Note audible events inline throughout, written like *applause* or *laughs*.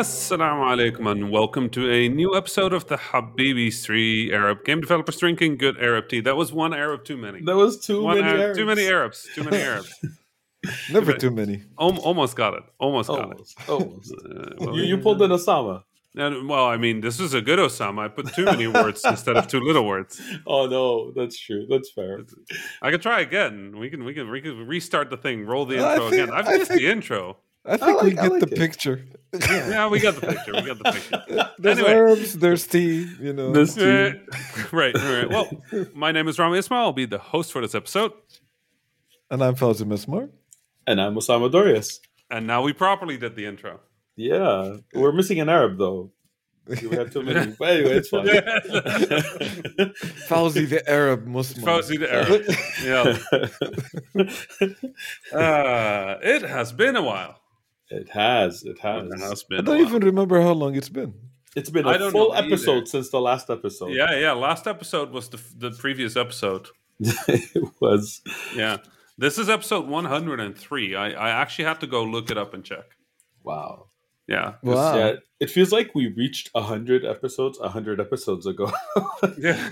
Assalamu alaikum and welcome to a new episode of the Habibi 3 Arab Game Developers Drinking Good Arab Tea. That was one Arab too many. That was too One many Arab- Arabs. Too many Arabs. Too many Arabs. *laughs* Never too many. Al- almost got it. Almost got Almost. Almost. it. Uh, well, you, you pulled an Osama. and- well, I mean, this is a good Osama. I put too many words instead of too little words. *laughs* Oh no, that's true. That's fair. I could try again. We can we can we can restart the thing. Roll the intro think- again. I've I missed think- the intro. I think we like- I get like the it. picture. *laughs* Yeah, we got the picture. We got the picture. *laughs* There's Anyway. Arabs, there's tea, you know. This Uh, right, right. Well, my name is Rami Ismail. I'll be the host for this episode. and I'm Fawzi Mesmar. And I'm Osama Dorias. And now we properly did the intro. Yeah, we're missing an Arab though. We have too many. *laughs* But anyway, it's fine. Fawzi the Arab Muslim. Fawzi the Arab. Yeah. Uh, it has been a while. It has. It has. It has I been. a don't even remember how long it's been. It's been I a don't full know either. episode since the last episode. Yeah, yeah. Last episode was the the previous episode. *laughs* it was. Yeah. This is episode 103. I, I actually had to go look it up and check. Wow. Yeah. Wow. Yeah, it feels like we reached hundred episodes hundred episodes ago. *laughs* Yeah.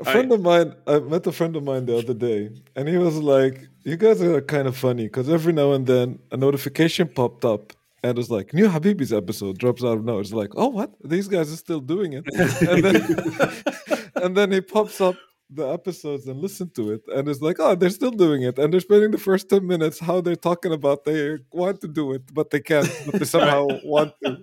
A friend of mine, I met a friend of mine the other day, and he was like, "You guys are kind of funny because every now and then a notification popped up." And it was like, new Habibi's episode drops out of nowhere. It's like, oh, what? These guys are still doing it. And then, *laughs* and then he pops up the episodes and listen to it. And it's like, oh, they're still doing it. And they're spending the first 10 minutes how they're talking about they want to do it, but they can't, but they *laughs* somehow want to.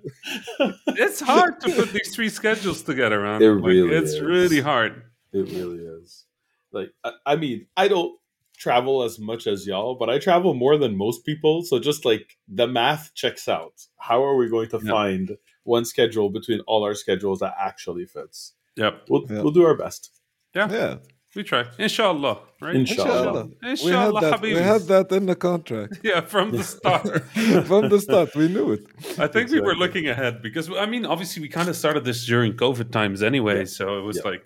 *laughs* it's hard to put these three schedules together, man. It Like, really it's is. really hard. It really is. Like, I, I mean, I don't travel as much as y'all, but I travel more than most people. So just like the math checks out. How are we going to Yeah. find one schedule between all our schedules that actually fits? Yep. We'll, Yeah. we'll do our best. Yeah. Yeah. We try. Inshallah. Right? Inshallah. We had, Inshallah, that, we Habibis. had that in the contract. *laughs* Yeah, from the start. *laughs* From the start, we knew it. I think we were looking ahead because I mean, obviously, we kind of started this during COVID times anyway, Yeah. so it was Yeah. like,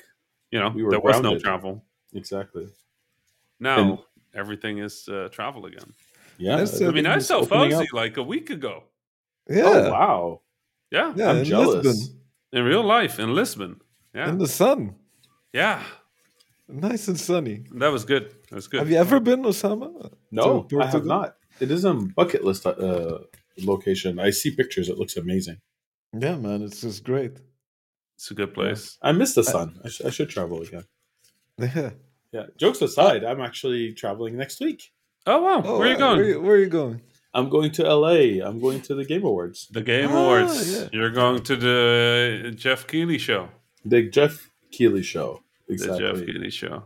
you know, We were there was no travel. Exactly. Now And- everything is uh, travel again. Yeah. I mean, I everything's saw opening Fawzi up. like a week ago. Yeah. Oh, wow. Yeah, Yeah, I'm in jealous. Lisbon, in real life in Lisbon. Yeah, in the sun. yeah, Nice and sunny. that was good. That was good. Have you ever been, to Osama? No, To I have not. It is a bucket list uh, location. I see pictures. It looks amazing. Yeah, man, it's just great. It's a good place. I miss the sun. I, sh- I should travel again. *laughs* Yeah. Yeah. Jokes aside, I'm actually traveling next week. Oh wow, Oh, where are you going? Where, you- where are you going? I'm going to LA. I'm going to the Game Awards. the Game Ah, Awards. yeah. You're going to the Geoff Keighley show. The Geoff Keighley show. The Exactly. Geoff Keighley show.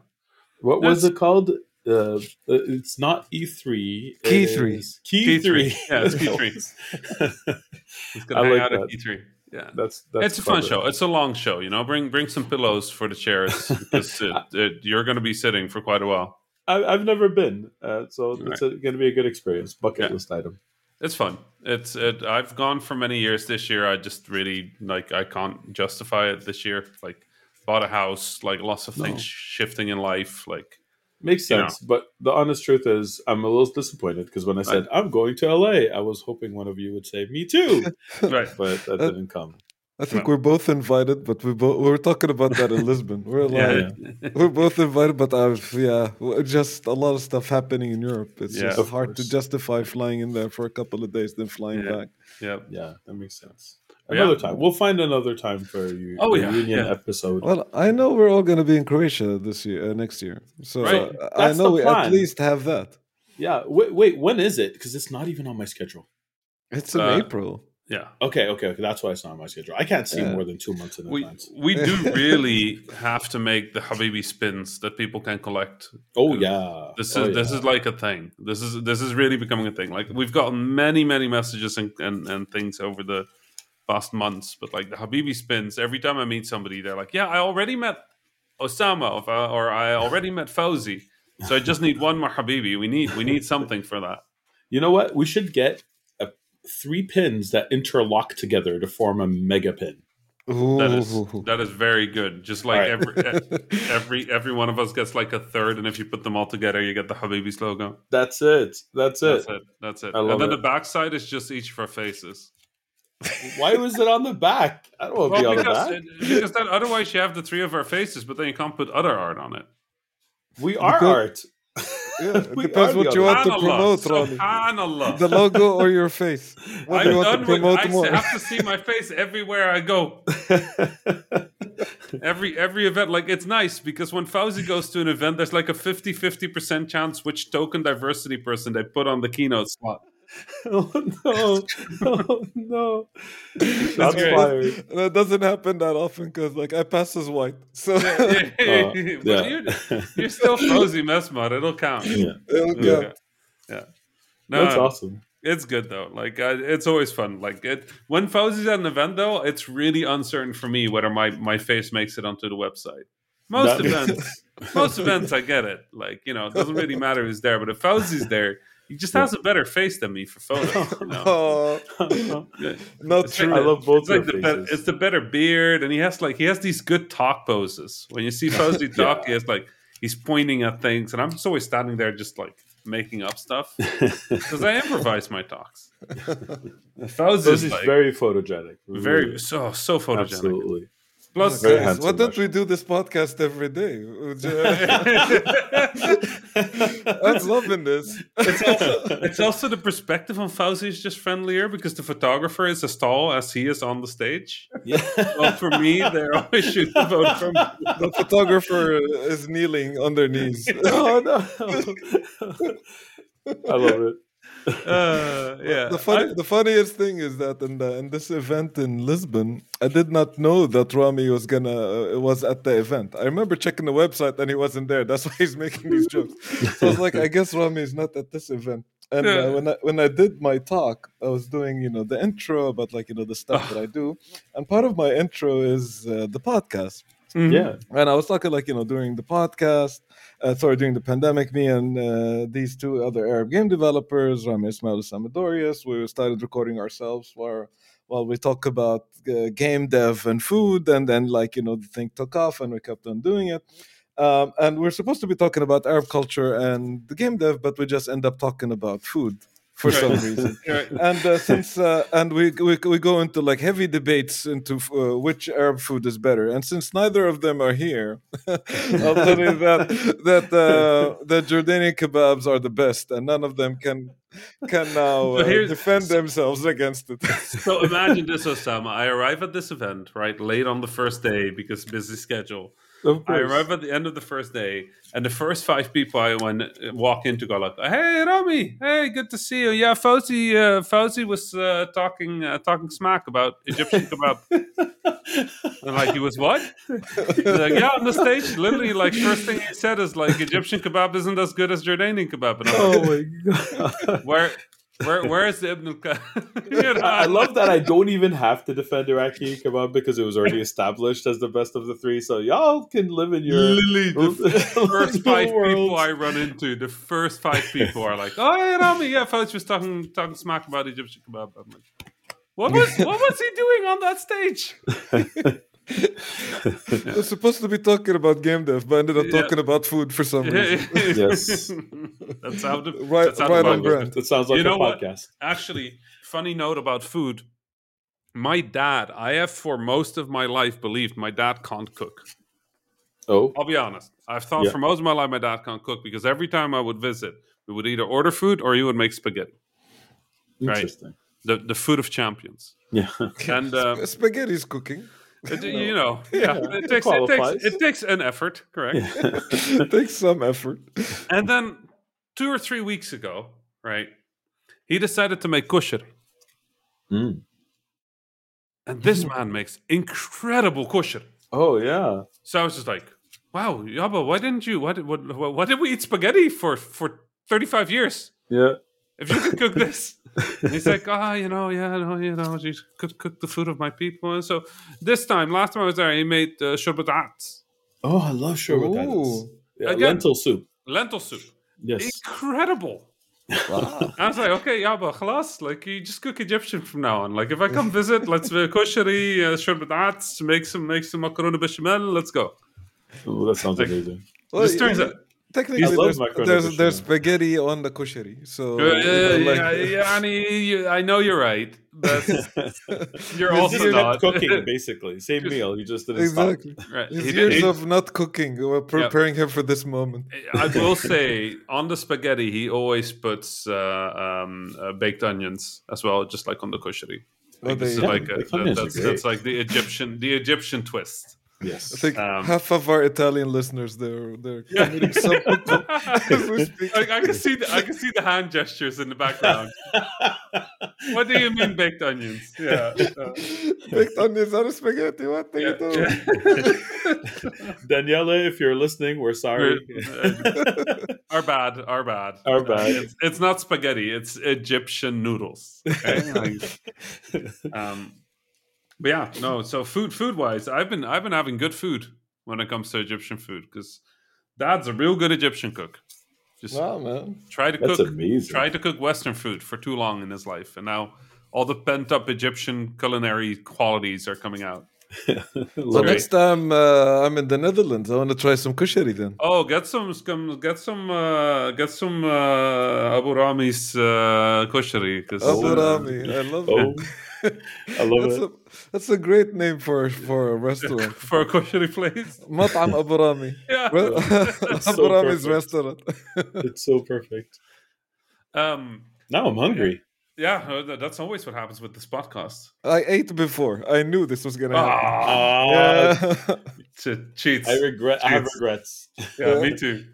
What was it called? Uh, it's not E3. it Key three. is Key, Key three. three. Yeah, it's Key three. *laughs* He's gonna I hang like out at that. E3. Yeah. that's that's it's a fun clever. show. It's a long show, you know. Bring bring some pillows for the chairs *laughs* because it, it, you're going to be sitting for quite a while. I, I've never been, uh, so Right. it's going to be a good experience. Bucket Yeah. list item. It's fun. It's it, I've gone for many years this year. I just really like I can't justify it this year. Like bought a house, like lots of No. things shifting in life. Like Makes You know. sense, but the honest truth is, I'm a little disappointed because when I said I'm going to LA, I was hoping one of you would say me too, *laughs* right. but that Uh, didn't come. I think No. we're both invited, but we both we were talking about that in *laughs* Lisbon. We're like, Yeah. we're both invited, but I've yeah, just a lot of stuff happening in Europe. It's Yeah. just Of hard to justify flying in there for a couple of days, then flying Yeah. back. Yeah. Yeah, that makes sense. Yeah. Another time, we'll find another time for you. Oh, a yeah, reunion yeah. episode. Well, I know we're all going to be in Croatia this year, uh, next year. So Right. uh, I know we at least have that. Yeah, wait, wait, when is it? Because it's not even on my schedule. It's in Uh, April. Yeah. Okay, okay, okay. That's why it's not on my schedule. I can't see Yeah. more than two months in We advance. we *laughs* do really have to make the Habibi spins that people can collect. Oh yeah, This is Oh, this is like a thing. This is this is really becoming a thing. Like we've gotten many many messages and, and and things over the past months, but like the Habibi spins. Every time I meet somebody, they're like, "Yeah, I already met Osama, or, uh, or I already met Fawzi, so I just need one more Habibi. We need we need something for that." You know what? We should get a, three pins that interlock together to form a mega pin. That is Ooh. that is very good. Just like All right. every *laughs* every every one of us gets like a third, and if you put them all together, you get the Habibi's logo. That's it. That's it. That's it. That's it. I And then it. the backside is just each of our faces. Why was it on the back? I don't want to well, be because, the back. Because then otherwise you have the three of our faces, but then you can't put other art on it. We are because, art. Yeah, *laughs* it depends what you want to promote, Ronnie. The logo or your face. *laughs* What I'm do you want to promote with, more? I have to see my face everywhere I go. *laughs* every every event, like it's nice because when Fawzi goes to an event, there's like a 50-50% chance which token diversity person they put on the keynote slot. *laughs* oh no! *laughs* Oh no! That's fired. That doesn't happen that often because, like, I pass as white, so yeah, yeah, *laughs* uh, yeah. You're, you're, still Fawzi Mesmar. It'll count. Yeah, it'll count. Yeah. yeah. No, That's awesome. It's good though. Like uh, it's always fun. Like it when Fawzi's at an event though, it's really uncertain for me whether my my face makes it onto the website. Most that events, most events, I get it. Like you know, it doesn't really matter who's there. But if Fawzi's there, he just has a better face than me for photos. You *laughs* know? oh, *laughs* *laughs* not true. Like, I love both. It's, like the, it's the better beard, and he has like he has these good talk poses. When you see Fawzi talk, yeah. he has like he's pointing at things, and I'm just always standing there, just like making up stuff because I improvise my talks. Fawzi is like, very photogenic. Very so so photogenic. Absolutely. Plus, guys, uh, why don't we do this podcast every day? I'm *laughs* loving this. It's also, it's also, the perspective on Fawzi is just friendlier because the photographer is as tall as he is on the stage. Yeah. Well, for me, they're always shooting photos from the photographer is kneeling on their knees. oh no! I love it. *laughs* Uh, yeah. The funny, I, the funniest thing is that in the in this event in Lisbon, I did not know that Rami was gonna uh, was at the event. I remember checking the website and he wasn't there. That's *laughs* why he's making these jokes. so I was like, I guess Rami is not at this event. And yeah. uh, when I when I did my talk, I was doing you know the intro about like you know the stuff that I *sighs* do, and part of my intro is uh, the podcast. Mm-hmm. Yeah. And I was talking like, you know, during the podcast, uh, sorry, during the pandemic, me and uh, these two other Arab game developers, Rami Ismail and Samadorius, we started recording ourselves while, while we talk about uh, game dev and food. And then, like, you know, the thing took off and we kept on doing it. Um, and we're supposed to be talking about Arab culture and the game dev, but we just end up talking about food for right. some reason. *laughs* right. And uh, since uh, and we, we we go into like heavy debates into uh, which Arab food is better, and since neither of them are here, *laughs* I'll tell you that that uh, the Jordanian kebabs are the best, and none of them can can now uh, defend themselves against it. *laughs* so imagine this, Osama. I arrive at this event right late on the first day because busy schedule. I arrive at the end of the first day, and the first five people I went, walk into go like, "Hey, Rami, hey, good to see you. Yeah, Fawzi, uh, Fawzi was uh, talking uh, talking smack about Egyptian kebab." *laughs* and like, he was what? like, yeah, on the stage, literally, like first thing he said is like, "Egyptian kebab isn't as good as Jordanian kebab." And I'm oh my god, where where where is the Ibn al *laughs* you know? I love that I don't even have to defend Iraqi kebab because it was already established as the best of the three. So y'all can live in your literally the *laughs* first five people I run into. The first five people are like, "Oh, yeah, Rami, yeah, Fawzi was talking talking smack about Egyptian kebab." I'm like, what was what was he doing on that stage? *laughs* We're supposed to be talking about game dev, but ended up yeah. talking about food for some reason. *laughs* yes, that's how the right, that's how right on brand. That sounds like you know a podcast. What? Actually, funny note about food. My dad, I have for most of my life believed my dad can't cook. Oh, I'll be honest. I've thought yeah. for most of my life my dad can't cook because every time I would visit, we would either order food or he would make spaghetti. Interesting. Right? The the food of champions. Yeah, *laughs* and um, spaghetti's cooking. It, you know, *laughs* yeah, yeah it, takes, it, takes, it takes an effort, correct? Yeah. *laughs* it takes some effort. And then two or three weeks ago, right, he decided to make koshari. Mm. And this *laughs* man makes incredible koshari. Oh yeah. So I was just like, wow, Yaba, why didn't you? Why did, what, why did we eat spaghetti for for thirty five years? Yeah. If you could cook this, *laughs* he's like, ah, oh, you know, yeah, no, you know, you could cook the food of my people. And so this time, last time I was there, he made uh, shorbatat. Oh, I love shorbatat. Yeah, lentil soup. Lentil soup. Yes. Incredible. Wow. *laughs* I was like, okay, yeah, but khalas, like you just cook Egyptian from now on. Like if I come visit, let's do koshari, uh, shorbatat, make some make some macaroni bechamel, let's go. Oh, that sounds like, amazing. Well, this turns out Technically, there's, there's, there's spaghetti on the kushari. So, Uh, you like- yeah, yeah, Annie, you, I know you're right. But *laughs* you're It's also You're not not cooking, *laughs* basically. Same meal. You just didn't stop. exactly. Right. His He did- years he- of not cooking were preparing him for this moment. I will *laughs* say on the spaghetti, he always puts uh, um, uh, baked onions as well, just like on the kushari. Oh, Like, this they- is Yeah, like a, baked onions are that's, that's like the Egyptian the Egyptian twist. I think Um, half of our Italian listeners they're they're Yeah. committing seppuku as we speak. I, I can see the, I can see the hand gestures in the background. *laughs* what do you mean baked onions? Yeah. uh, Baked onions on a spaghetti. What are you yeah, doing? yeah. *laughs* Daniela, if you're listening, we're sorry. our bad, our bad. Our bad. It's, it's not spaghetti. It's Egyptian noodles. Okay? *laughs* Like, um, but yeah, no. So food, food wise, I've been I've been having good food when it comes to Egyptian food because Dad's a real good Egyptian cook. Just wow, man. try to That's cook, amazing. try to cook Western food for too long in his life, and now all the pent up Egyptian culinary qualities are coming out. *laughs* So Great. next time uh, I'm in the Netherlands, I want to try some kushari then. Oh, get some, some get some, uh, get some uh, Abu Rami's uh, kushari. 'cause, Abu uh, Rami, I love Oh, it. *laughs* *laughs* I love That's it. a, that's a great name for for a restaurant. *laughs* for a kushari place. Mat'am Abu Rami. *laughs* Yeah. Re- That's so restaurant. It's so perfect. Um. Now I'm hungry. Yeah, uh, that's always what happens with this podcast. I ate before. I knew this was gonna happen. Ah, Yeah. cheats. I regret. I have Cheats. regrets. yeah, me too.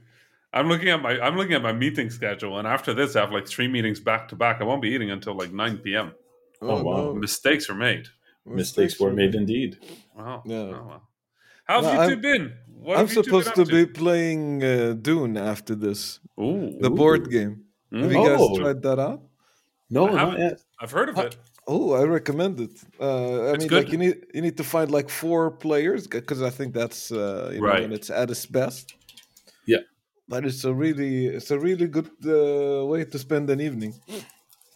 I'm looking at my I'm looking at my meeting schedule, and after this, I have like three meetings back to back. I won't be eating until like 9 p.m. Oh, wow. Mistakes were made. Mistakes were made indeed. Wow. Yeah. Oh, well. How have No, you I'm- 2 been? What I'm have you two supposed been to up be playing uh, Dune after this, Ooh. the board game. Have you guys Oh. tried that out? No, I not haven't. yet. I've heard of it. Oh, I recommend it. Uh, I It's mean, good. like you need you need to find like four players because I think that's uh, you know Right. when it's at its best. Yeah. but it's a really it's a really good uh, way to spend an evening.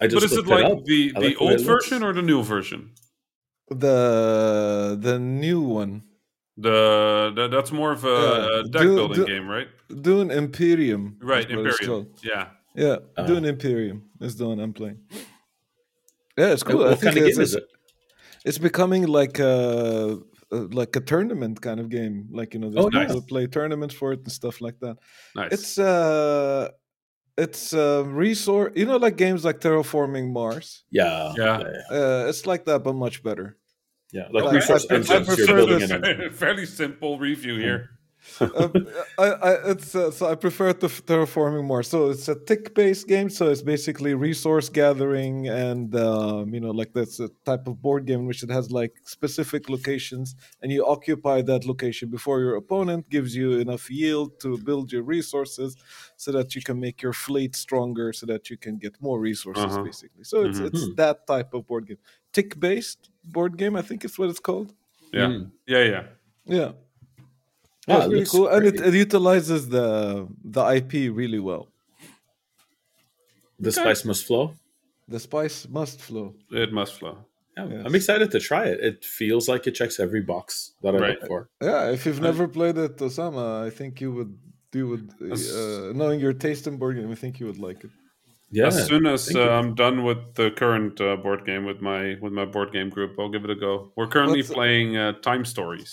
I just But is it like up. the, I the like old it looks. version or the new version? The the new one, The, the that's more of a, Yeah. a deck Do- building do- game, right? Dune Imperium. Right, what Imperium. called. Yeah. Yeah, Uh, Dune Imperium is the one I'm playing. Yeah, it's cool. What I think kind of game is it? it's becoming like a, a like a tournament kind of game. Like you know, there's Oh, people nice. play tournaments for it and stuff like that. Nice. It's uh, it's uh, resource. You know, like games like Terraforming Mars. Yeah. Yeah. yeah. Uh, it's like that, but much better. Yeah, like Okay. resource I- I engines you're prefer building this- *laughs* Fairly simple review here. Uh, I, I, it's uh, so I prefer to Terraforming Mars. So it's a tick-based game. So it's basically resource gathering, and um, you know, like that's a type of board game in which it has like specific locations, and you occupy that location before your opponent gives you enough yield to build your resources, so that you can make your fleet stronger, so that you can get more resources, Uh-huh. basically. So it's Mhm. it's that type of board game, tick-based board game. I think is what it's called. Yeah. Mm. Yeah, yeah. Yeah. Ah, It's it really looks cool, and it, it utilizes the the IP really well. The spice must flow. The spice must flow. It must flow. Yeah, Yes. I'm excited to try it. It feels like it checks every box that I Right. look for. Yeah, if you've I- never played it, Osama, I think you would. You would, uh, knowing your taste in board game, I think you would like it. Yeah. as soon as uh. I'm done with the current uh, board game with my with my board game group, I'll give it a go. We're currently What's- playing uh, Time Stories.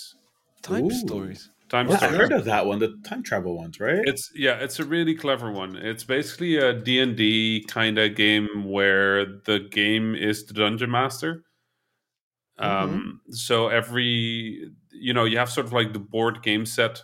Time Ooh. stories. Time Yeah, I've heard of that one, the time travel ones, right? It's yeah, it's a really clever one. It's basically a D and D kind of game where the game is the dungeon master. Um, so every you know you have sort of like the board game set,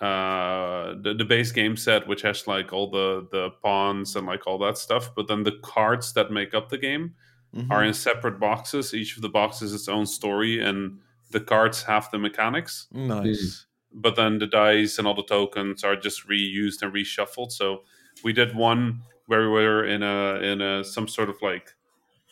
uh, the the base game set which has like all the the pawns and like all that stuff, but then the cards that make up the game Mhm. are in separate boxes. Each of the boxes its own story, and the cards have the mechanics Nice. But then the dice and all the tokens are just reused and reshuffled. So we did one where we were in a in a some sort of like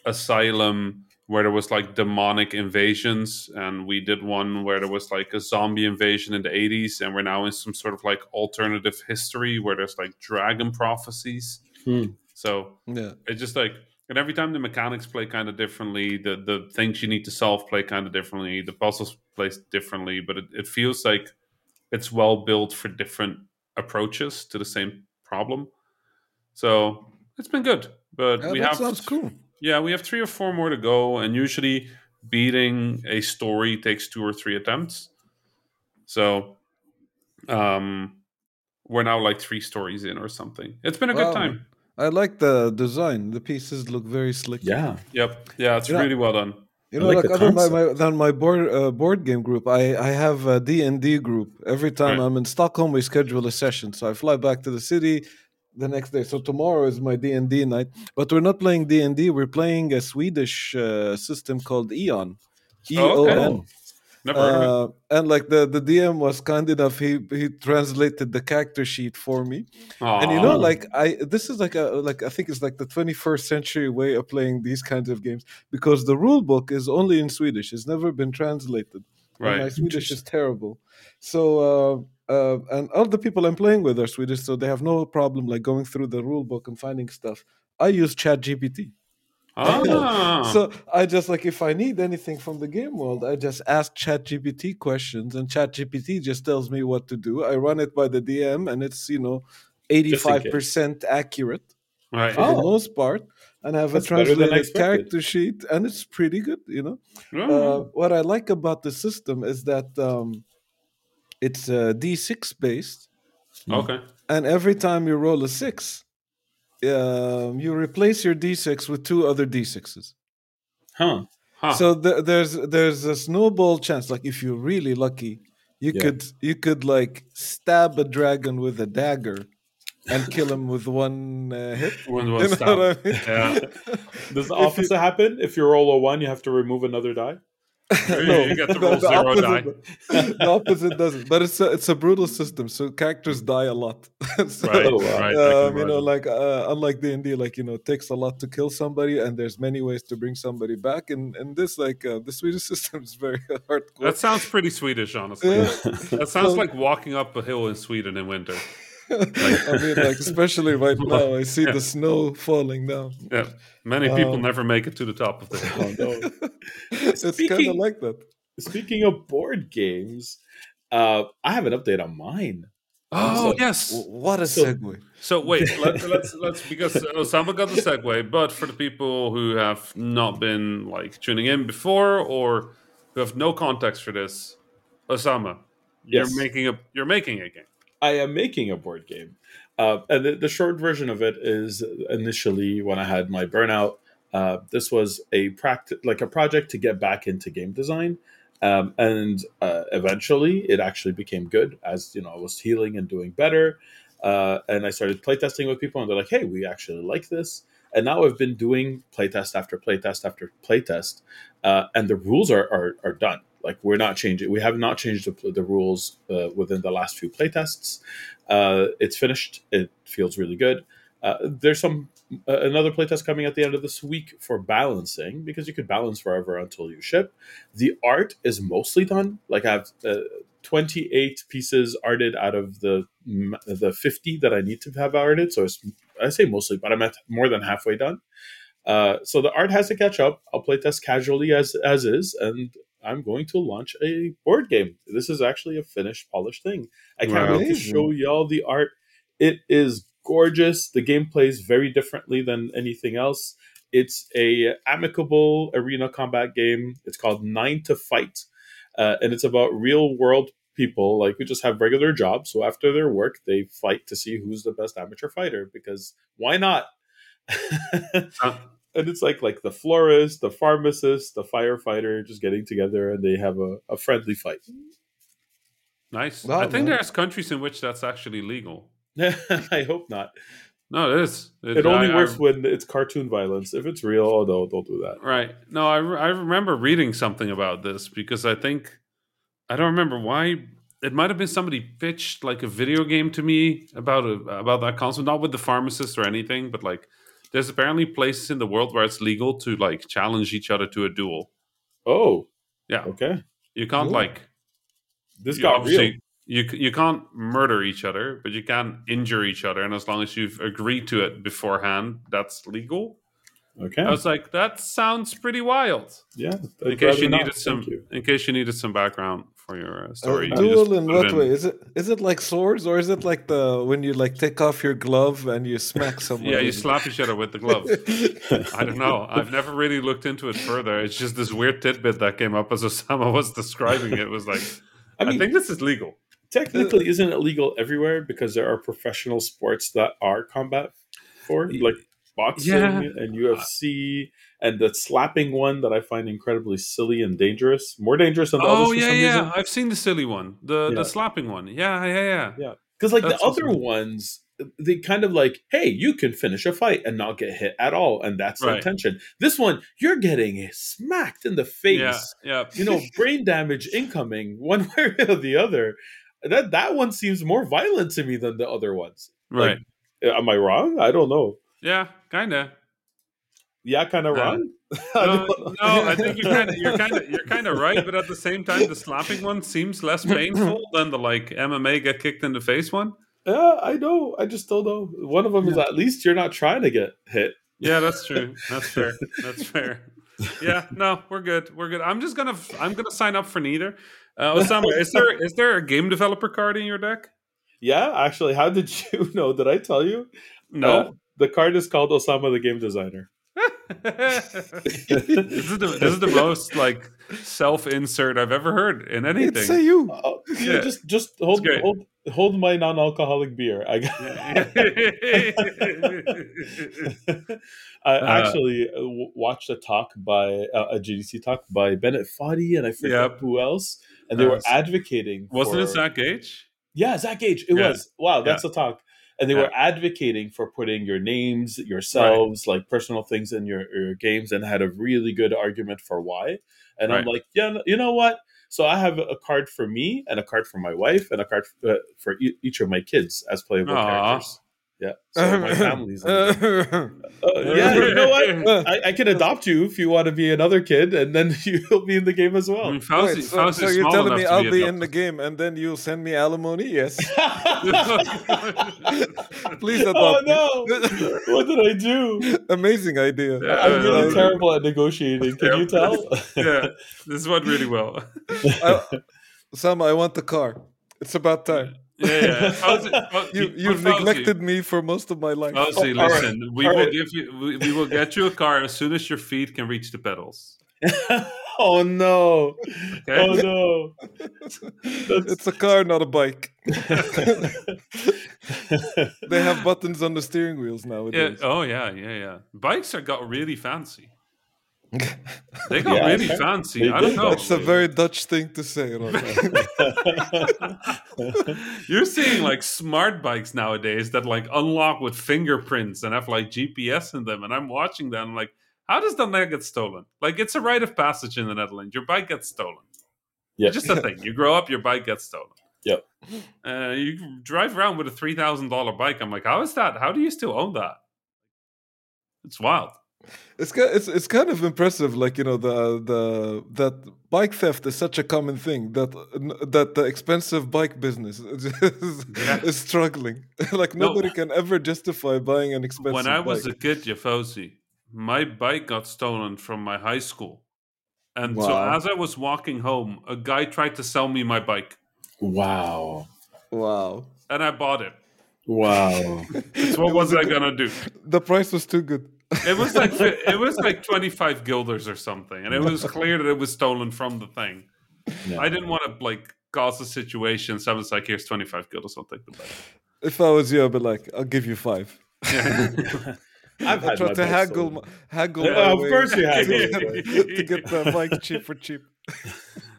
asylum where there was like demonic invasions, and we did one where there was like a zombie invasion in the 80s, and we're now in some sort of like alternative history where there's like dragon prophecies. Hmm. So Yeah. it's just like and every time the mechanics play kind of differently the the things you need to solve play kind of differently the puzzles play differently but it, it feels like it's well built for different approaches to the same problem. So it's been good, but Yeah, we that have sounds cool. yeah, we have three or four more to go, and usually beating a story takes two or three attempts. So, um, we're now like three stories in or something. It's been a Wow. good time. I like the design. The pieces look very slick. Yeah. Yep, yeah, it's Yeah. really well done. You I know, like like, other my, my, than my board uh, board game group, I I have a D and D group. Every time Right. I'm in Stockholm, we schedule a session. So I fly back to the city the next day. So tomorrow is my D and D night, but we're not playing D and D. We're playing a Swedish uh, system called Eon. E Oh, okay. N. Never heard of it. Uh, and like the the DM was kind enough, he he translated the character sheet for me. And you know, like I, this is like a like I think it's like the 21st century way of playing these kinds of games because the rule book is only in Swedish. It's never been translated. And right. my Swedish is terrible. So uh, uh, and all the people I'm playing with are Swedish, so they have no problem like going through the rule book and finding stuff. I use ChatGPT. Ah, So I just like if I need anything from the game world, I just ask ChatGPT questions, and ChatGPT just tells me what to do. I run it by the DM, and it's you know eighty five percent accurate right. for the Oh. most part, and I have That's a better than I translated character sheet, and it's pretty good. You know, Oh, uh, what I like about the system is that um, it's uh, D six based, okay. and every time you roll a six, um, you replace your D six with two other D sixes. Huh. Huh. So th- there's there's a snowball chance. Like if you're really lucky, you Yeah. could you could like stab a dragon with a dagger and kill him with one uh, hit. *laughs* One You know stab. I mean? Yeah. *laughs* Does the If you- happen? If you roll a one, you have to remove another die. You get to roll zero die. opposite, the opposite doesn't. But it's a, it's a brutal system, so characters die a lot. *laughs* so, Right, right. Um, you know, like uh, unlike D and D, like you know, it takes a lot to kill somebody, and there's many ways to bring somebody back. And and this, like uh, the Swedish *laughs* system, is very hardcore. that sounds pretty Swedish, honestly. Yeah. *laughs* That sounds So- like walking up a hill in Sweden in winter. I mean, like especially right *laughs* now, I see Yeah. the snow falling down. Yeah, many people Um, never make it to the top of the *laughs* hill. Oh, no. it's kind of like that. Speaking of board games, uh, I have an update on mine. Oh So- yes. What a So- segue! So wait, *laughs* let, let's let's because Osama got the segue, but for the people who have not been like tuning in before or who have no context for this, Osama, Yes. you're making a you're making a game. I am making a board game. Uh, and the, the short version of it is initially when I had my burnout, uh, this was a practice, like a project to get back into game design. Um, and uh, eventually it actually became good as, you know, I was healing and doing better. Uh, and I started playtesting with people and they're like, hey, we actually like this. And now I've been doing playtest after playtest after playtest. Uh, and the rules are, are, are done. Like we're not changing. We have not changed the, the rules uh, within the last few playtests. Uh, it's finished. It feels really good. Uh, there's some uh, another playtest coming at the end of this week for balancing because you could balance forever until you ship. The art is mostly done. Like I have uh, 28 pieces arted out of the the 50 that I need to have arted. So I say mostly, but I'm at more than halfway done. Uh, so the art has to catch up. I'll playtest casually as as is, and I'm going to launch a board game. This is actually a finished, polished thing. I can't Wow. wait to show y'all the art. It is gorgeous. The game plays very differently than anything else. It's a amicable arena combat game. It's called Nine to Fight, uh, and it's about real world people like we just have regular jobs. So after their work, they fight to see who's the best amateur fighter because why not? *laughs* And it's like like the florist, the pharmacist, the firefighter just getting together and they have a, a friendly fight. nice. Wow, I think man. there's countries in which that's actually legal. *laughs* I hope not. No, it is. It only I- works I- when it's cartoon violence. If it's real, oh no, don't do that. Right. No, I, I remember reading something about this because I think I don't remember why. It might have been somebody pitched like a video game to me about a, about that concept, not with the pharmacist or anything, but like there's apparently places in the world where it's legal to like challenge each other to a duel. Oh, Yeah, okay. you can't Ooh. like This got real. You you can't murder each other, but you can injure each other, and as long as you've agreed to it beforehand, that's legal. Okay. I was like, that sounds pretty wild. yeah. in case you needed some in case you needed some background for your uh, story. Uh, duel in what in... way? Is it is it like swords or is it like the when you like take off your glove and you smack *laughs* someone? yeah, you slap each other with the glove. I don't know. *laughs* I've never really looked into it further. It's just this weird tidbit that came up as Osama was describing it. it was like, I, mean, I think this is legal. Technically, isn't it legal everywhere because there are professional sports that are combat for like boxing yeah. and UFC and the slapping one that I find incredibly silly and dangerous, more dangerous than the oh, others. Oh yeah, yeah, reason. I've seen the silly one, the yeah. the slapping one. Yeah, yeah, yeah, yeah. Because like that's the other awesome. ones, they kind of like, hey, you can finish a fight and not get hit at all, and that's right. the intention. This one, you're getting smacked in the face. Yeah, yeah. you know, *laughs* brain damage incoming, one *laughs* way or the other. That that one seems more violent to me than the other ones. Right. Like, am I wrong? I don't know. Yeah, kind of yeah, kind of wrong. no, no, I think *laughs* you're kind of you're kind of you're kind of right, but at the same time, the slapping one seems less *laughs* painful than the like MMA get kicked in the face one. Yeah, I know. I just don't know. One of them yeah. is at least you're not trying to get hit. Yeah, that's true. That's fair. *laughs* That's fair. Yeah, no, we're good. We're good. I'm just gonna I'm gonna sign up for neither. Uh, Osama, is there is there a game developer card in your deck? Yeah, actually. How did you know? Did I tell you? No. Uh, the card is called Osama the Game Designer *laughs* *laughs* this, is the, this is the most like self-insert I've ever heard in anything. Say you. Uh, yeah, just just hold hold hold my non-alcoholic beer. I got. *laughs* I uh, actually uh, watched a talk by uh, a GDC talk by Bennett Foddy and I forget yep. who else, and they were advocating. Wasn't for, it Zach Gage? Yeah, Zach Gage. It yeah. was. Wow, that's yeah. the talk and they yeah. were advocating for putting your names yourselves right. like personal things in your, your, games and had a really good argument for why and right. i'm like yeah you know what so i have a card for me and a card for my wife and a card for, uh, for e- each of my kids as playable Aww. characters yeah. *laughs* So my family's. *laughs* uh, yeah, you know what? *laughs* I, I, can adopt you if you want to be another kid, and then you'll be in the game as well. I mean, Fawzi, Wait, so, so you're telling me I'll be, be in the game, and then you'll send me alimony? Yes. Please adopt Oh no! what did I do? Amazing idea. Yeah, I'm really uh, terrible at negotiating. Can you tell? yeah, this went really well. I, Sam, I want the car. It's about time. Yeah, yeah. *laughs* you, you've neglected me for most of my life. Fawzi, oh, listen, right. we all will right. give you, we, we, will get you a car as soon as your feet can reach the pedals. *laughs* oh no! Okay? Oh no! *laughs* it's a car, not a bike. they have buttons on the steering wheels nowadays. Yeah. Oh yeah, yeah, yeah. Bikes are got really fancy. *laughs* They got yeah, really fancy. I don't know. It's a very Dutch thing to say. *laughs* *laughs* You're seeing like smart bikes nowadays that like unlock with fingerprints and have like GPS in them. And I'm watching them like, how does that get stolen? Like it's a rite of passage in the Netherlands. Your bike gets stolen. Yeah. Just a thing. You grow up, your bike gets stolen. Yep. Uh, you drive around with a three thousand dollar bike. I'm like, how is that? How do you still own that? It's wild. It's it's it's kind of impressive, like you know the the that bike theft is such a common thing that that the expensive bike business *laughs* is, yeah. is struggling. *laughs* like nobody no. can ever justify buying an expensive. Bike. When I was a kid, ya Fawzi, my bike got stolen from my high school, and wow. so as I was walking home, a guy tried to sell me my bike. Wow! Wow! And I bought it. Wow! *laughs* so what was I gonna do? The price was too good. It was like it was like twenty five guilders or something, and it was clear that it was stolen from the thing. No. I didn't want to like cause a situation, so I was like, "Here's twenty five guilders, I'll take the bike." If I was you, I'd be like, "I'll give you five. *laughs* I've had tried to haggle, stolen. haggle. Yeah, of course, you haggle to get the bike cheap for cheap. *laughs*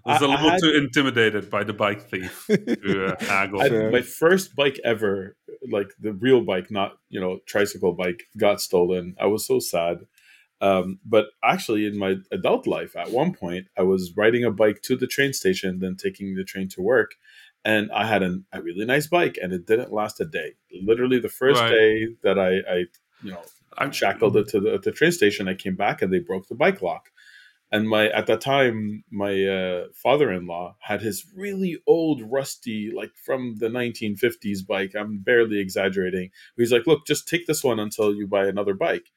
I was a little had, too intimidated by the bike thief to uh, *laughs* haggle. I, my first bike ever, like the real bike, not you know tricycle bike, got stolen. I was so sad. Um, but actually, in my adult life, at one point, I was riding a bike to the train station, then taking the train to work, and I had an, a really nice bike, and it didn't last a day. Literally, the first right. day that I, I, you know, I shackled it to the, the train station, I came back and they broke the bike lock and my at that time my uh, father-in-law had his really old rusty like from the 1950s bike i'm barely exaggerating he's like look just take this one until you buy another bike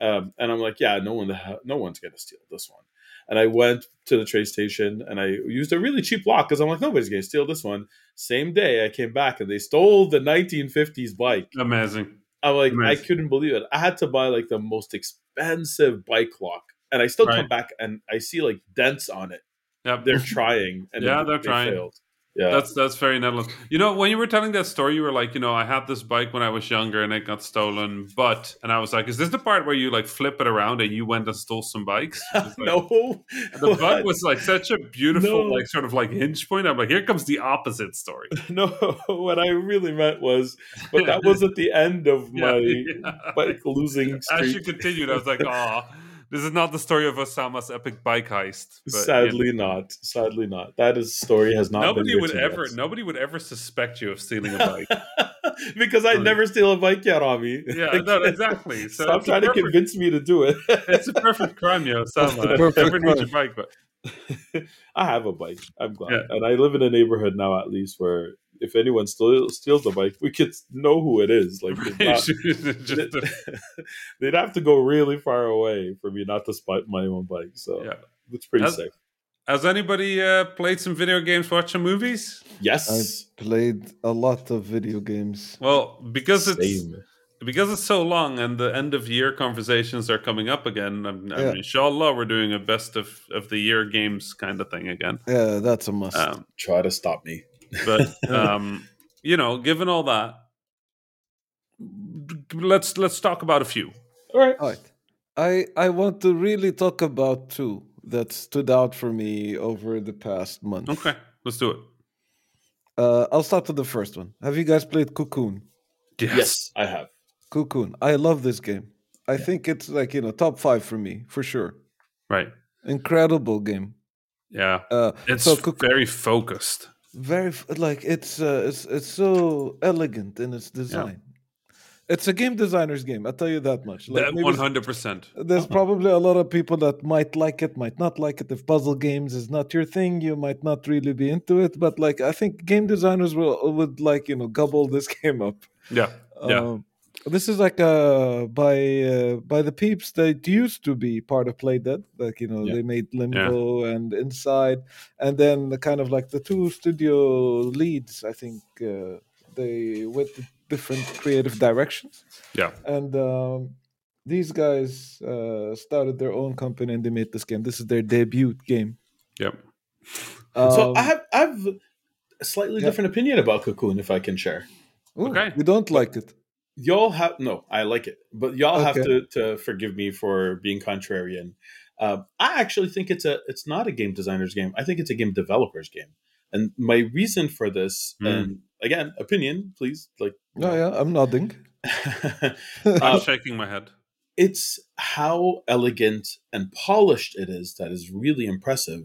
um, and i'm like yeah no one no one's gonna steal this one and I went to the train station and I used a really cheap lock because I'm like, nobody's gonna steal this one. Same day, I came back and they stole the 1950s bike. Amazing. I'm like. I couldn't believe it. I had to buy like the most expensive bike lock, and I still Right. come back and I see like dents on it. Yep. They're trying, and *laughs* Yeah, they're they trying. Failed. Yeah, That's that's very Netherlands. You know, when you were telling that story, you were like, you know, I had this bike when I was younger and it got stolen, but and I was like, is this the part where you like flip it around and you went and stole some bikes? *laughs* Like- no. The bug was like such a beautiful, No. like sort of like hinge point. I'm like, here comes the opposite story. *laughs* no. What I really meant was, but that was at the end of *laughs* my yeah. bike losing As streak. you continued, I was like, oh, this is not the story of Osama's epic bike heist. But, Sadly, not. Sadly, not. That is story has not. nobody been would ever, yet. nobody would ever suspect you of stealing a bike. *laughs* because I never steal a bike yet, Rami. yeah, *laughs* no, exactly. So Stop trying to convince me to do it. *laughs* It's a perfect crime, yo, Osama. Perfect Never need your bike, but I have a bike. I'm glad, Yeah. and I live in a neighborhood now, at least where if anyone still steals the bike, we could know who it is. Like, it's not- *laughs* just a- *laughs* they'd have to go really far away for me not to spot my own bike. So yeah. it's pretty That's- safe. Has anybody uh, played some video games, watched some movies? Yes, I played a lot of video games. Well, because it's Same. because it's so long and the end of year conversations are coming up again. I'm, I'm Yeah. inshallah, we're doing a best of, of the year games kind of thing again. Yeah, that's a must. Um, Try to stop me. But *laughs* um, you know, given all that, let's let's talk about a few. All right. All right. I I want to really talk about two that stood out for me over the past month. Okay, let's do it. Uh, I'll start with the first one. Have you guys played Cocoon? Yes, I have. Cocoon. I love this game. I think it's like you know top five for me for sure. Right. Incredible game. Yeah. Uh, It's so Cocoon, very focused. Very like it's uh, it's it's so elegant in its design. It's a game designer's game. I'll tell you that much. Like, One hundred percent. There's probably a lot of people that might like it, might not like it. If puzzle games is not your thing, you might not really be into it. But like, I think game designers will would like you know gobble this *laughs* game up. Yeah. Yeah. Um, this is like uh by uh, by the peeps that used to be part of Playdead. Like you know Yeah. they made Limbo and Inside, and then the kind of like the two studio leads. I think uh, they went different creative directions Yeah. and um, these guys uh, started their own company and they made this game. This is their debut game. Yep. so Um, I have I have a slightly yeah. different opinion about Cocoon, if I can share. ooh, Okay. we don't like it. Y'all have no, I like it, but y'all have to to forgive me for being contrarian. Um, I actually think it's a it's not a game designer's game. I think it's a game developer's game. And my reason for this, Hmm. and again, opinion, please, like, Oh yeah, I'm nodding. *laughs* I'm Uh, shaking my head. it's how elegant and polished it is that is really impressive.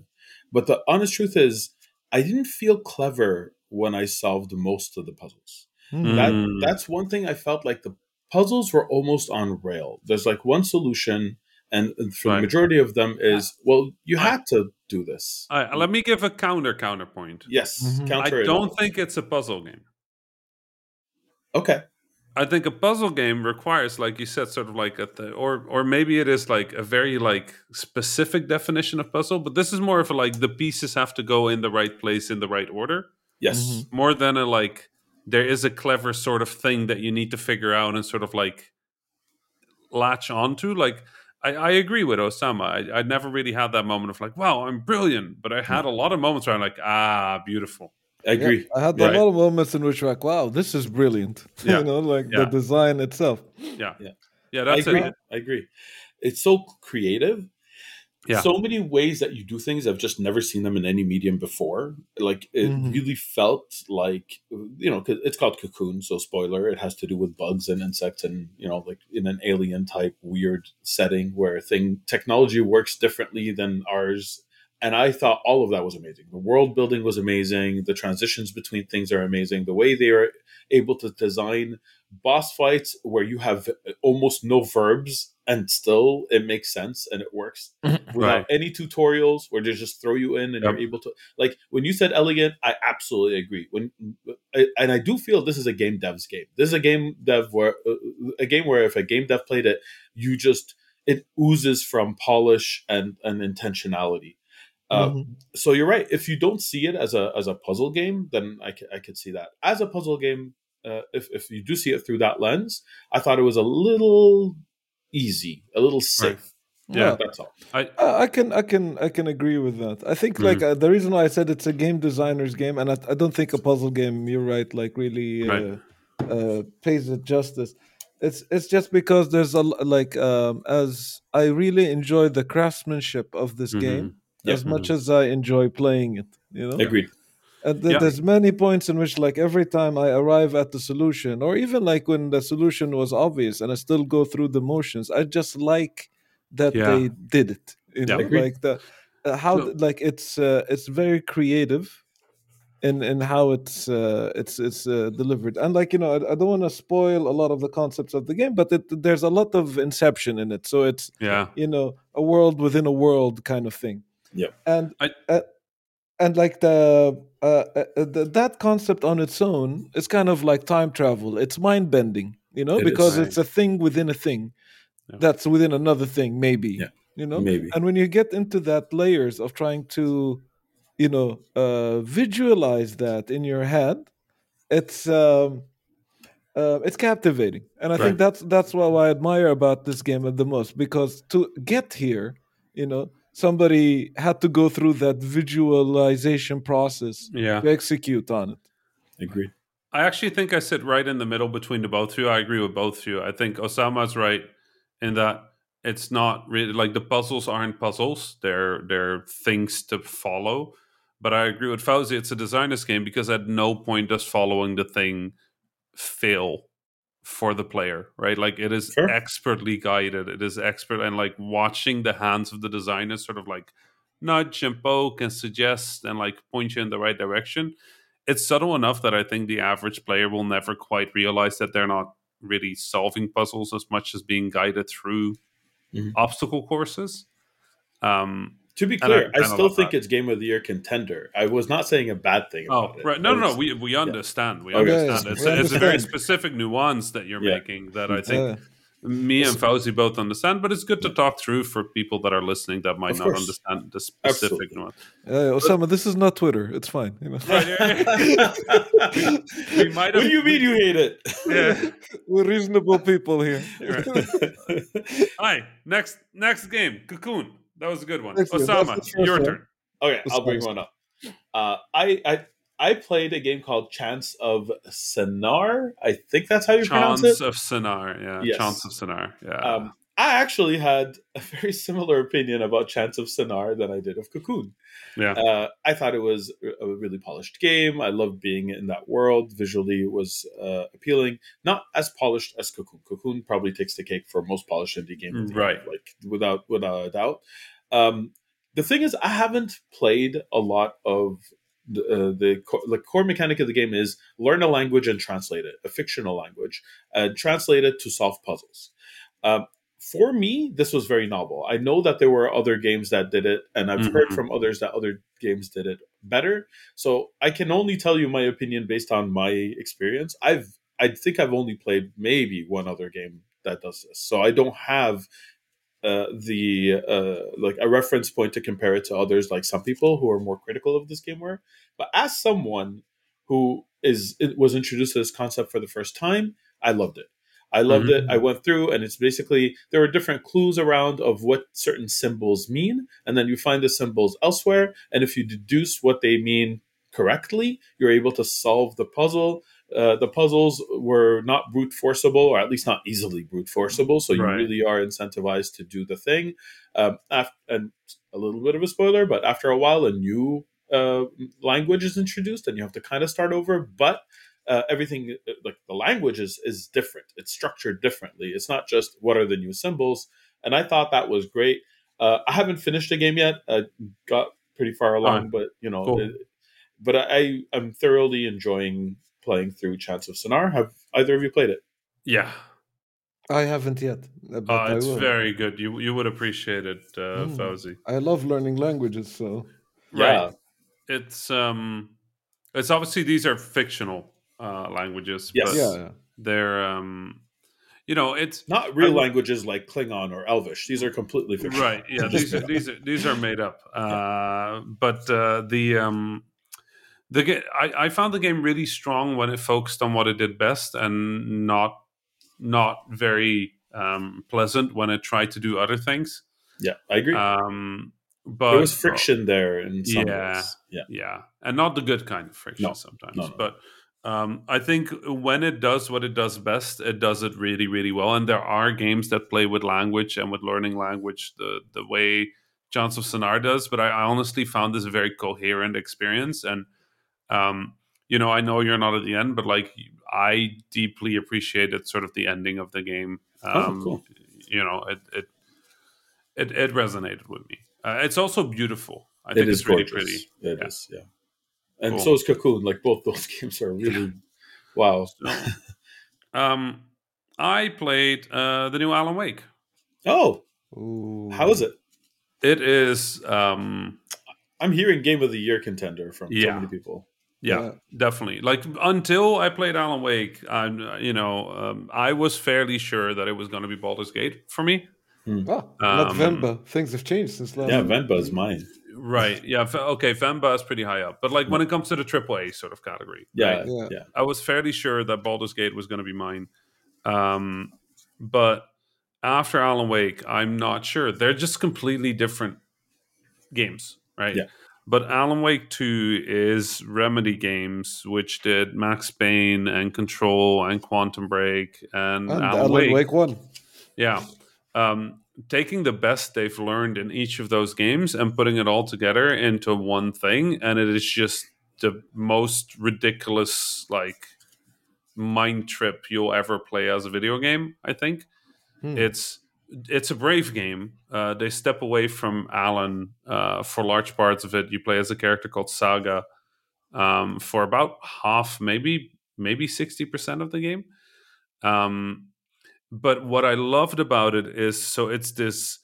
But the honest truth is, I didn't feel clever when I solved most of the puzzles. Hmm. That Mm. that's one thing I felt like the puzzles were almost on rail. There's like one solution, and, and for Right. the majority of them is well, you I- had to do this. All right, let me give a counter counterpoint. Yes, Mhm. I counter. it don't think it's a puzzle game. Okay, I think a puzzle game requires, like you said, sort of like a th- or or maybe it is like a very like specific definition of puzzle. But this is more of a like the pieces have to go in the right place in the right order, yes, Mhm. more than a like there is a clever sort of thing that you need to figure out and sort of like latch onto. Like I, I agree with Osama. I, I never really had that moment of like, wow, I'm brilliant. But I had a lot of moments where I'm like, ah, beautiful. I agree. Yeah, I had Right. a lot of moments in which like, wow, this is brilliant. *laughs* Yeah. you know, like Yeah. the design itself. Yeah, Yeah. yeah. I That's agree. it. I agree. It's so creative. Yeah. So many ways that you do things. I've just never seen them in any medium before. Like it Mhm. really felt like you know it's called Cocoon. So spoiler, it has to do with bugs and insects, and you know like in an alien type weird setting where thing technology works differently than ours. And I thought all of that was amazing. The world building was amazing. The transitions between things are amazing. The way they are able to design boss fights where you have almost no verbs and still it makes sense and it works *laughs* without Right. any tutorials where they just throw you in and Yep. you're able to like when you said elegant i absolutely agree when and i do feel this is a game dev's game this is a game dev where uh, a game where if a game dev played it you just it oozes from polish and, and intentionality. Uh, mm-hmm. So you're right. If you don't see it as a as a puzzle game, then I, I could see that. As a puzzle game, uh, if if you do see it through that lens, I thought it was a little easy, a little safe. Right. Yeah, that's all. I, I can I can I can agree with that. I think mm-hmm. like uh, the reason why I said it's a game designer's game, and I, I don't think a puzzle game. You're right. Like really uh, right. uh, pays it justice. It's it's just because there's a like um, as I really enjoy the craftsmanship of this mm-hmm. game yep. as much mm-hmm. as I enjoy playing it. You know, agreed. And th- yeah. there's many points in which like every time I arrive at the solution, or even like when the solution was obvious and I still go through the motions, I just like that yeah. they did it. You know, yeah, like the uh, how no. like it's uh, it's very creative in in how it's uh, it's it's uh, delivered. And like you know, I, I don't want to spoil a lot of the concepts of the game, but it, there's a lot of inception in it. So it's yeah, you know, a world within a world kind of thing. Yeah, and I, uh, and like the, uh, uh, the that concept on its own is kind of like time travel. It's mind bending, you know, it because is. it's a thing within a thing yeah. that's within another thing, maybe. Yeah. You know, maybe. And when you get into that layers of trying to, you know, uh, visualize that in your head, it's um, uh, it's captivating, and I right. think that's that's what I admire about this game the most because to get here, you know, somebody had to go through that visualization process yeah. to execute on it. Agreed. I actually think I sit right in the middle between the both of you. I agree with both of you. I think Osama's right in that it's not really like the puzzles aren't puzzles; they're they're things to follow. But I agree with Fawzi. It's a designer's game because at no point does following the thing fail for the player, right? Like it is sure. expertly guided. It is expert and like watching the hands of the designer sort of like nudge and poke and suggest and like point you in the right direction. It's subtle enough that I think the average player will never quite realize that they're not really solving puzzles as much as being guided through mm-hmm. obstacle courses. Um, to be clear, I, I, still think that. it's game of the year contender. I was not saying a bad thing. About it. Oh, right. No, no, no. We we understand. Yeah. We understand. Okay. It's, it's, a very specific nuance that you're yeah. making that I think me and Fawzi both understand, but it's good to talk through for people that are listening that might not understand the specific Absolutely. nuance. Uh, Osama, this is not Twitter. It's fine. You know? *laughs* we might have, what do you mean you hate it? Yeah. *laughs* We're reasonable people here. Right. *laughs* Hi, next next game, Cocoon. That was a good one. Osama, your one. turn. Okay, I'll bring one up. Uh, I, I I played a game called Chants of Sennaar. I think that's how you Chance pronounce it. Chants of Sennaar, yeah. Yes. Chants of Sennaar, yeah. Um, I actually had a very similar opinion about Chants of Sennaar than I did of Cocoon. Yeah. Uh, I thought it was a really polished game. I loved being in that world. Visually, it was uh, appealing. Not as polished as Cocoon. Cocoon probably takes the cake for most polished indie game, right? Like without without a doubt. Um, the thing is, I haven't played a lot of the, uh, the, the core mechanic of the game is learn a language and translate it, a fictional language, and translate it to solve puzzles. Um, for me, this was very novel. I know that there were other games that did it, and I've mm-hmm. heard from others that other games did it better. So I can only tell you my opinion based on my experience. I've I think I've only played maybe one other game that does this, so I don't have uh, the uh, like a reference point to compare it to others, like some people who are more critical of this game were. But as someone who is it was introduced to this concept for the first time, I loved it. I loved mm-hmm. it. I went through, and it's basically there are different clues around of what certain symbols mean, and then you find the symbols elsewhere. And if you deduce what they mean correctly, you're able to solve the puzzle uh, the puzzles were not brute forceable, or at least not easily brute forceable. So you right. really are incentivized to do the thing. Um, after, and a little bit of a spoiler, but after a while, a new uh, language is introduced, and you have to kind of start over. But uh, everything, uh, like the language, is is different. It's structured differently. It's not just what are the new symbols. And I thought that was great. Uh, I haven't finished the game yet. I got pretty far along, but you know, cool. it, but I, I'm thoroughly enjoying playing through Chants of Sennaar. Have either of you played it? Yeah. I haven't yet. Uh, it's very good. You you would appreciate it, uh, mm. Fawzi. I love learning languages, so right. Yeah. It's um, it's obviously these are fictional uh, languages. Yes. yeah, yeah. They're um, you know, it's not real languages like Klingon or Elvish. These are completely fictional. Right. Yeah. *laughs* These are these are these are made up. Uh, but uh, the um, the I, I found the game really strong when it focused on what it did best and not not very um, pleasant when it tried to do other things. Yeah, I agree. Um, but there was friction uh, there in some yeah, ways. Yeah, yeah, and not the good kind of friction no, sometimes. No, no. But um, I think when it does what it does best, it does it really, really well. And there are games that play with language and with learning language the the way Chants of Sennaar does. But I, I honestly found this a very coherent experience. And um, you know, I know you're not at the end, but like I deeply appreciated sort of the ending of the game. Um, oh, cool. You know, it it it, it resonated with me. Uh, it's also beautiful. I It think is it's really pretty. It Yeah. is, yeah. And Cool. so is Cocoon. Like both those *laughs* games are really wow. So, um, I played uh, the new Alan Wake. Oh, Ooh. how is it? It is, um, I'm hearing Game of the Year contender from so many people. yeah, Yeah. definitely. Like until I played Alan Wake, I'm, uh, you know, um, I was fairly sure that it was going to be Baldur's Gate for me. Ah, not Um, Venba. Things have changed since last. Yeah, Venba is mine. Right? Yeah. Okay. Venba is pretty high up, but like when it comes to the AAA sort of category, Yeah, right? yeah. Yeah. I was fairly sure that Baldur's Gate was going to be mine. Um, but after Alan Wake, I'm not sure. They're just completely different games, right? Yeah. But Alan Wake 2 is Remedy Games, which did Max Payne and Control and Quantum Break and, And Alan, Alan Wake. Wake one. Yeah. Um, taking the best they've learned in each of those games and putting it all together into one thing. And it is just the most ridiculous, like, mind trip you'll ever play as a video game, I think. Hmm. It's it's a brave game. Uh, they step away from Alan uh, for large parts of it. You play as a character called Saga um, for about half, maybe maybe sixty percent of the game. Um, but what I loved about it is so it's this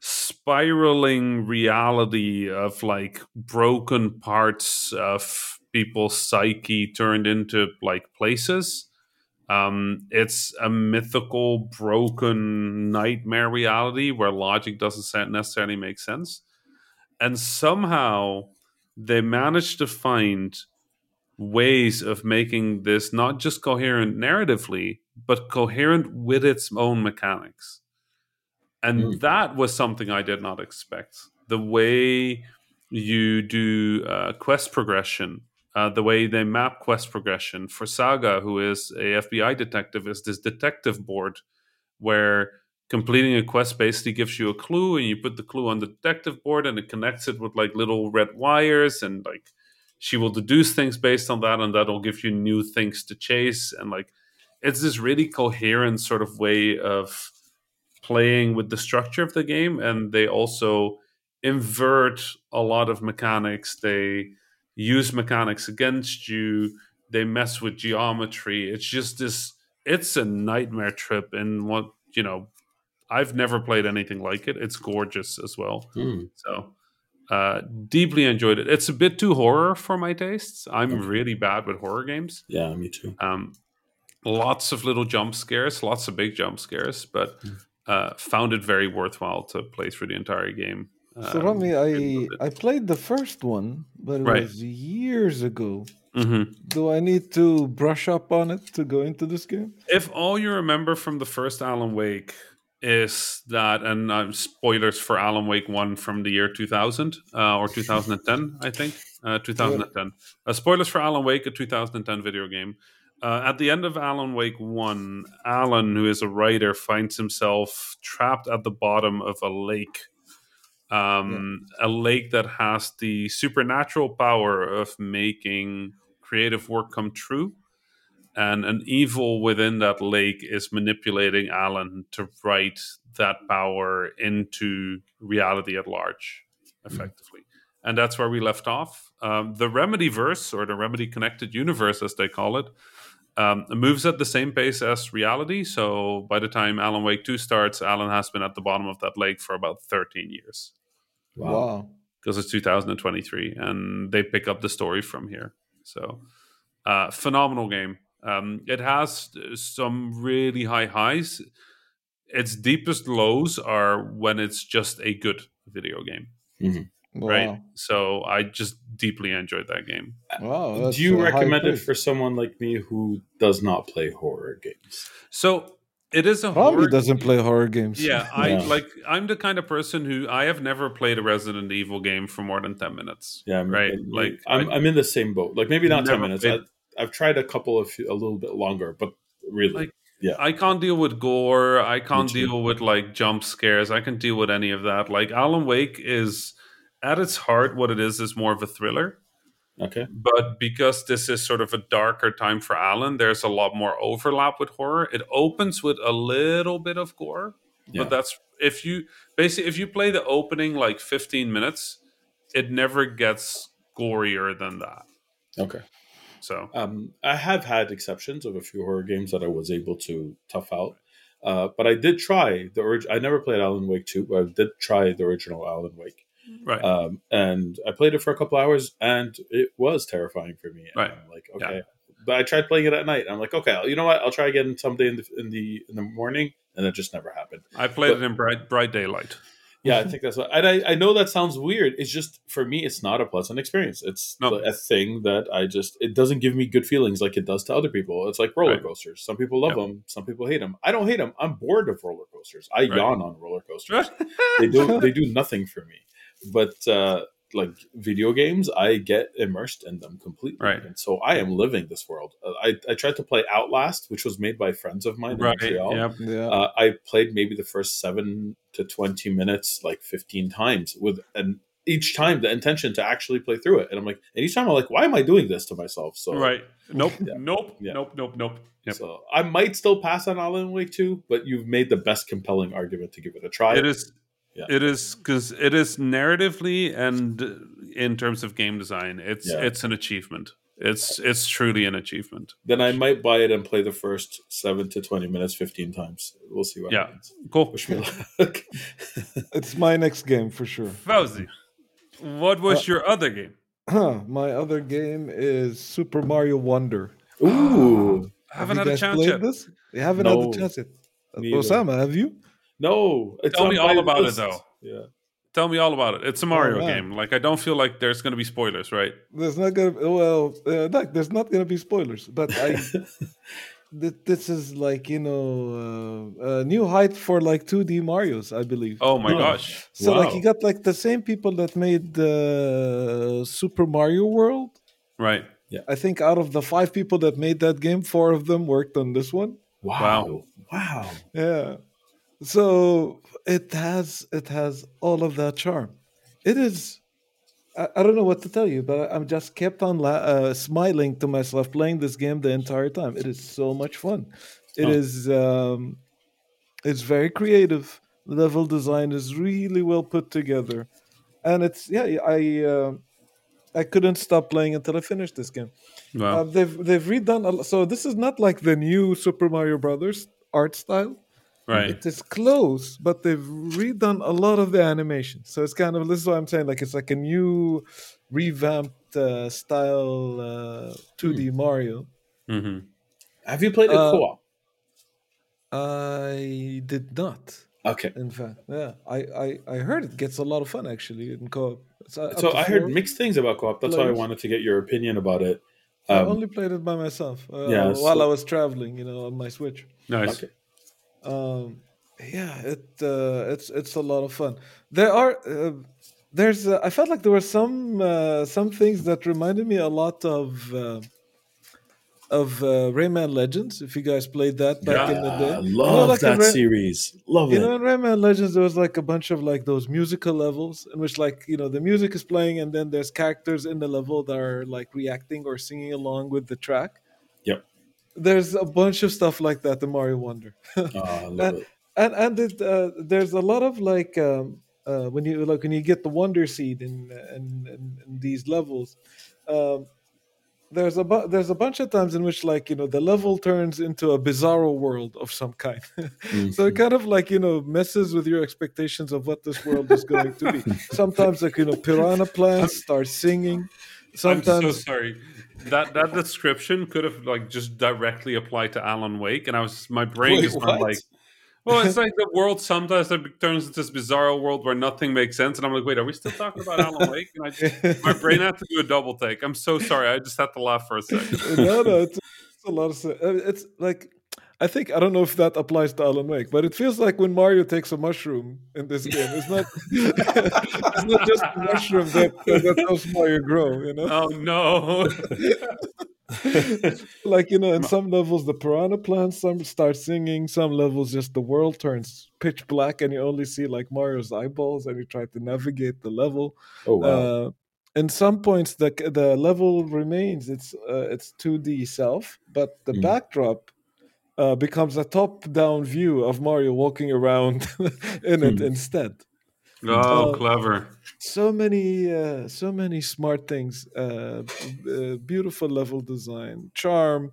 spiraling reality of like broken parts of people's psyche turned into like places. Um, it's a mythical, broken nightmare reality where logic doesn't necessarily make sense. And somehow they managed to find ways of making this not just coherent narratively, but coherent with its own mechanics. And Mm. that was something I did not expect. The way you do uh, quest progression, uh, the way they map quest progression for Saga, who is a FBI detective, is this detective board where completing a quest basically gives you a clue and you put the clue on the detective board and it connects it with like little red wires and like she will deduce things based on that and that'll give you new things to chase and like it's this really coherent sort of way of playing with the structure of the game and they also invert a lot of mechanics. They use mechanics against you. They mess with geometry. It's just this it's a nightmare trip and what you know i've never played anything like it. It's gorgeous as well. Hmm. so uh deeply enjoyed it. It's a bit too horror for my tastes. I'm really bad with horror games. Yeah, me too. um, lots of little jump scares, lots of big jump scares, but uh, found it very worthwhile to play through the entire game. So Um, Rami, I. I played the first one, but it Right. was years ago. Mhm. Do I need to brush up on it to go into this game? If all you remember from the first Alan Wake is that, and uh, spoilers for Alan Wake 1 from the year 2000 uh, or 2010, I think, uh, *laughs* 2010. Uh, spoilers for Alan Wake, a 2010 video game. Uh, at the end of Alan Wake 1, Alan, who is a writer, finds himself trapped at the bottom of a lake. Um, A lake that has the supernatural power of making creative work come true and an evil within that lake is manipulating Alan to write that power into reality at large, effectively. And that's where we left off. Um, the Remedy verse, or the Remedy connected universe, as they call it, um, moves at the same pace as reality. So by the time Alan Wake 2 starts, Alan has been at the bottom of that lake for about 13 years Wow. Wow. because it's 2023 and they pick up the story from here. So, uh, phenomenal game. Um, it has some really high highs. Its deepest lows are when it's just a good video game, Mm-hmm. Wow. right? So I just deeply enjoyed that game. Uh, wow. Do you recommend it for someone like me who does not play horror games? So it is a Probably horror doesn't play horror games. Yeah, I Yeah. like. I'm the kind of person who I have never played a Resident Evil game for more than ten minutes. Yeah, I'm- right. I'm- Like, I'm, I- I'm in the same boat. Like maybe not ten minutes. played- I, I've tried a couple of a little bit longer, but really, Like, yeah, I can't deal with gore. I can't deal with like jump scares. I can deal with any of that. Like Alan Wake is at its heart, what it is is more of a thriller. okay, But because this is sort of a darker time for Alan, there's a lot more overlap with horror. It opens with a little bit of gore, yeah, but that's if you basically if you play the opening like 15 minutes, it never gets gorier than that. okay. So Um, I have had exceptions of a few horror games that I was able to tough out. Uh, but I did try the orig- I never played Alan Wake 2, but I did try the original Alan Wake. Right. Um, and I played it for a couple hours and it was terrifying for me. And Right. I'm like, okay. But I tried playing it at night. I'm like, okay, you know what? I'll try again someday in the in the in the morning, and it just never happened. I played but- it in bright bright daylight. Yeah, I *laughs* think that's what. And I, I know that sounds weird. It's just for me, it's not a pleasant experience. It's No. a thing that I just it doesn't give me good feelings like it does to other people. It's like roller Right. coasters. Some people love them. Some people hate them. I don't hate them. I'm bored of roller coasters. I Right. yawn on roller coasters. *laughs* they do they do nothing for me. But uh, like video games, I get immersed in them completely. Right. And so I am living this world. Uh, I I tried to play Outlast, which was made by friends of mine in right. Montreal. Yep. Yeah. Uh, I played maybe the first seven to twenty minutes like fifteen times with and each time the intention to actually play through it. And I'm like, and each time I'm like, why am I doing this to myself? So Right. Nope. *laughs* Yeah. Nope. Yeah. Nope. Nope. Nope. Yep. So I might still pass on Alan Wake 2, but you've made the best compelling argument to give it a try. It is. Yeah. It is because it is narratively and uh, in terms of game design, it's Yeah. it's an achievement. It's it's truly an achievement. Then I might buy it and play the first seven to twenty minutes fifteen times. We'll see what Yeah. happens. Cool. Wish me luck. *laughs* It's my next game for sure. Fawzi, what was Uh, your other game? my other game is Super Mario Wonder. Ooh. I haven't have had you a chance played yet. this? You haven't No. had the chance yet. Osama, have you? No. It's Tell me all my about it, though. Yeah. Tell me all about it. It's a Mario man. game. Like I don't feel like there's going to be spoilers, right? There's not gonna well, uh, like, there's not gonna be spoilers, but I *laughs* th- this is like you know uh, a new height for like 2D Mario's, I believe. Oh my Huh. gosh. So like you got like the same people that made the Super Mario World. Right. Yeah. I think out of the five people that made that game, four of them worked on this one. Wow. Wow. Yeah. So it has it has all of that charm. It is. I, I don't know what to tell you, but I, I'm just kept on la- uh, smiling to myself playing this game the entire time. It is so much fun. It Oh. is. Um, it's very creative. Level design is really well put together, and it's yeah. I uh, I couldn't stop playing until I finished this game. Wow. Uh, they've they've redone a, so this is not like the new Super Mario Brothers art style. Right. It is close, but they've redone a lot of the animation. So it's kind of this is what I'm saying. Like it's like a new, revamped uh, style uh, 2D Mario. hmm Have you played it Uh, co-op? I did not. Okay. In fact, yeah, I, I I heard it gets a lot of fun actually in co-op. It's, uh, up So I heard mixed things about co-op. That's why I wanted to get your opinion about it. I Um, only played it by myself. Uh, yeah, while so- I was traveling, you know, on my Switch. Nice. okay. Um yeah it uh, it's it's a lot of fun there are uh, there's uh, i felt like there were some uh, some things that reminded me a lot of uh, of uh, Rayman Legends. If you guys played that back in the day, I You know, love like that Ray- series. Love You it. You know, in Rayman Legends, there was like a bunch of like those musical levels in which, like, you know, the music is playing, and then there's characters in the level that are like reacting or singing along with the track. Yep. There's a bunch of stuff like that in Mario Wonder. Oh, I *laughs* love and it. and and it, uh, there's a lot of like um, uh, when you like when you get the wonder seed in in, in, in these levels um, there's a bu- there's a bunch of times in which like you know the level turns into a bizarro world of some kind *laughs* so it kind of like you know messes with your expectations of what this world is going to be *laughs* sometimes like you know piranha plants start singing sometimes. I'm so sorry. That that description could have like just directly applied to Alan Wake, and I was my brain Wait, what? like, well, it's like the world sometimes turns into this bizarre world where nothing makes sense, and I'm like, wait, are we still talking about Alan *laughs* Wake? And I just, my brain had to do a double take. I'm so sorry. I just had to laugh for a second. no, no, it's, it's a lot of. It's like I think I don't know if that applies to Alan Wake, but it feels like when Mario takes a mushroom in this game. It's not. *laughs* it's not just the mushroom that that helps Mario grow. You know, Oh no! *laughs* like you know, in some levels the piranha plants some start singing. Some levels just the world turns pitch black and you only see like Mario's eyeballs, and you try to navigate the level. Oh wow. Uh, in some points, the the level remains its uh, its two D self, but the Mm. backdrop uh, becomes a top down view of Mario walking around *laughs* in it Hmm. instead. Oh, Uh, clever. So many, uh, so many smart things. Uh, b- uh, beautiful level design, charm.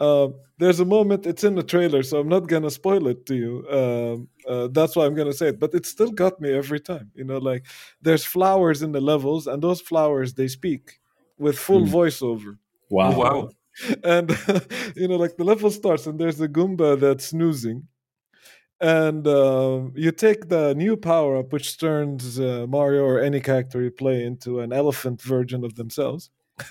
Uh, there's a moment. It's in the trailer, so I'm not gonna spoil it to you. Um, uh, that's why I'm gonna say it. But it still got me every time. You know, like there's flowers in the levels, and those flowers they speak with full Hmm. voiceover. wow. Wow. *laughs* and *laughs* you know like the level starts and there's a goomba that's snoozing. And um, you take the new power up which turns uh, mario or any character you play into an elephant version of themselves. *laughs*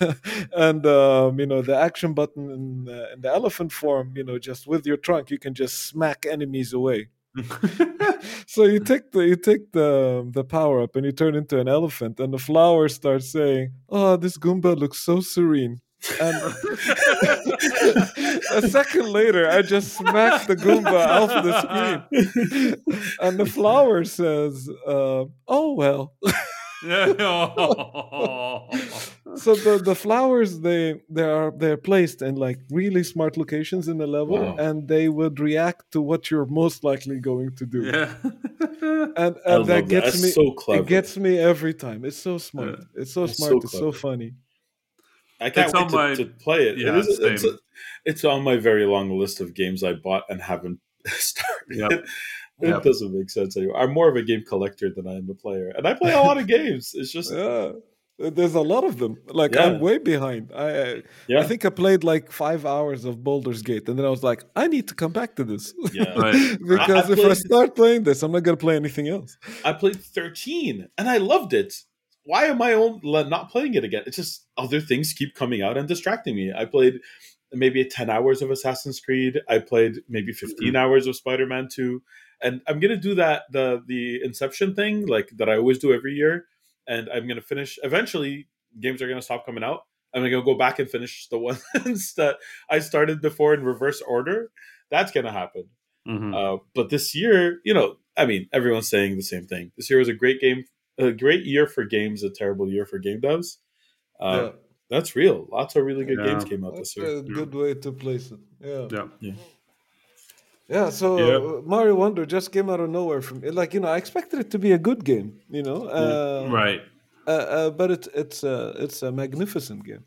And um, you know the action button in, uh, in the elephant form you know just with your trunk you can just smack enemies away. So you take the you take the the power up and you turn into an elephant and the flower starts saying oh this goomba looks so serene and *laughs* a second later i just smacked the goomba off the screen. *laughs* And the flower says uh, oh well. *laughs* So the, the flowers they they are they're placed in like really smart locations in the level Wow. and they would react to what you're most likely going to do. Yeah. and, and love that that. gets That's me so clever. it gets me every time. It's so smart. It's so It's smart. So it's so funny I can't It's wait on to, my- to play it. Yeah, it is, it's, same. it's on my very long list of games I bought and haven't *laughs* started. Yep. It Yep. doesn't make sense anymore. I'm more of a game collector than I am a player, and I play a lot of *laughs* games. It's just yeah there's a lot of them like Yeah. i'm way behind i I- yeah, i think i played like five hours of Baldur's Gate and then i was like i need to come back to this yeah. *laughs* Right. because I if i start playing this i'm not going to play anything else I played 13 and I loved it. Why am I not playing it again? It's just other things keep coming out and distracting me. I played maybe 10 hours of Assassin's Creed. I played maybe 15 hours of Spider-Man 2. And I'm going to do that the the Inception thing like that I always do every year and I'm going to finish eventually games are going to stop coming out. I'm going to go back and finish the *laughs* ones that I started before in reverse order. That's going to happen. Mhm. Uh, but this year, you know, I mean, everyone's saying the same thing. This year was a great game, a great year for games, a terrible year for game devs. Uh, yeah That's real. Lots of really good Yeah. games came out that's this year. a good way to place it yeah Yeah. Yeah, so Yeah. Mario Wonder just came out of nowhere from like you know I expected it to be a good game, you know, uh, Right. uh, uh, but it's it's uh, it's a magnificent game.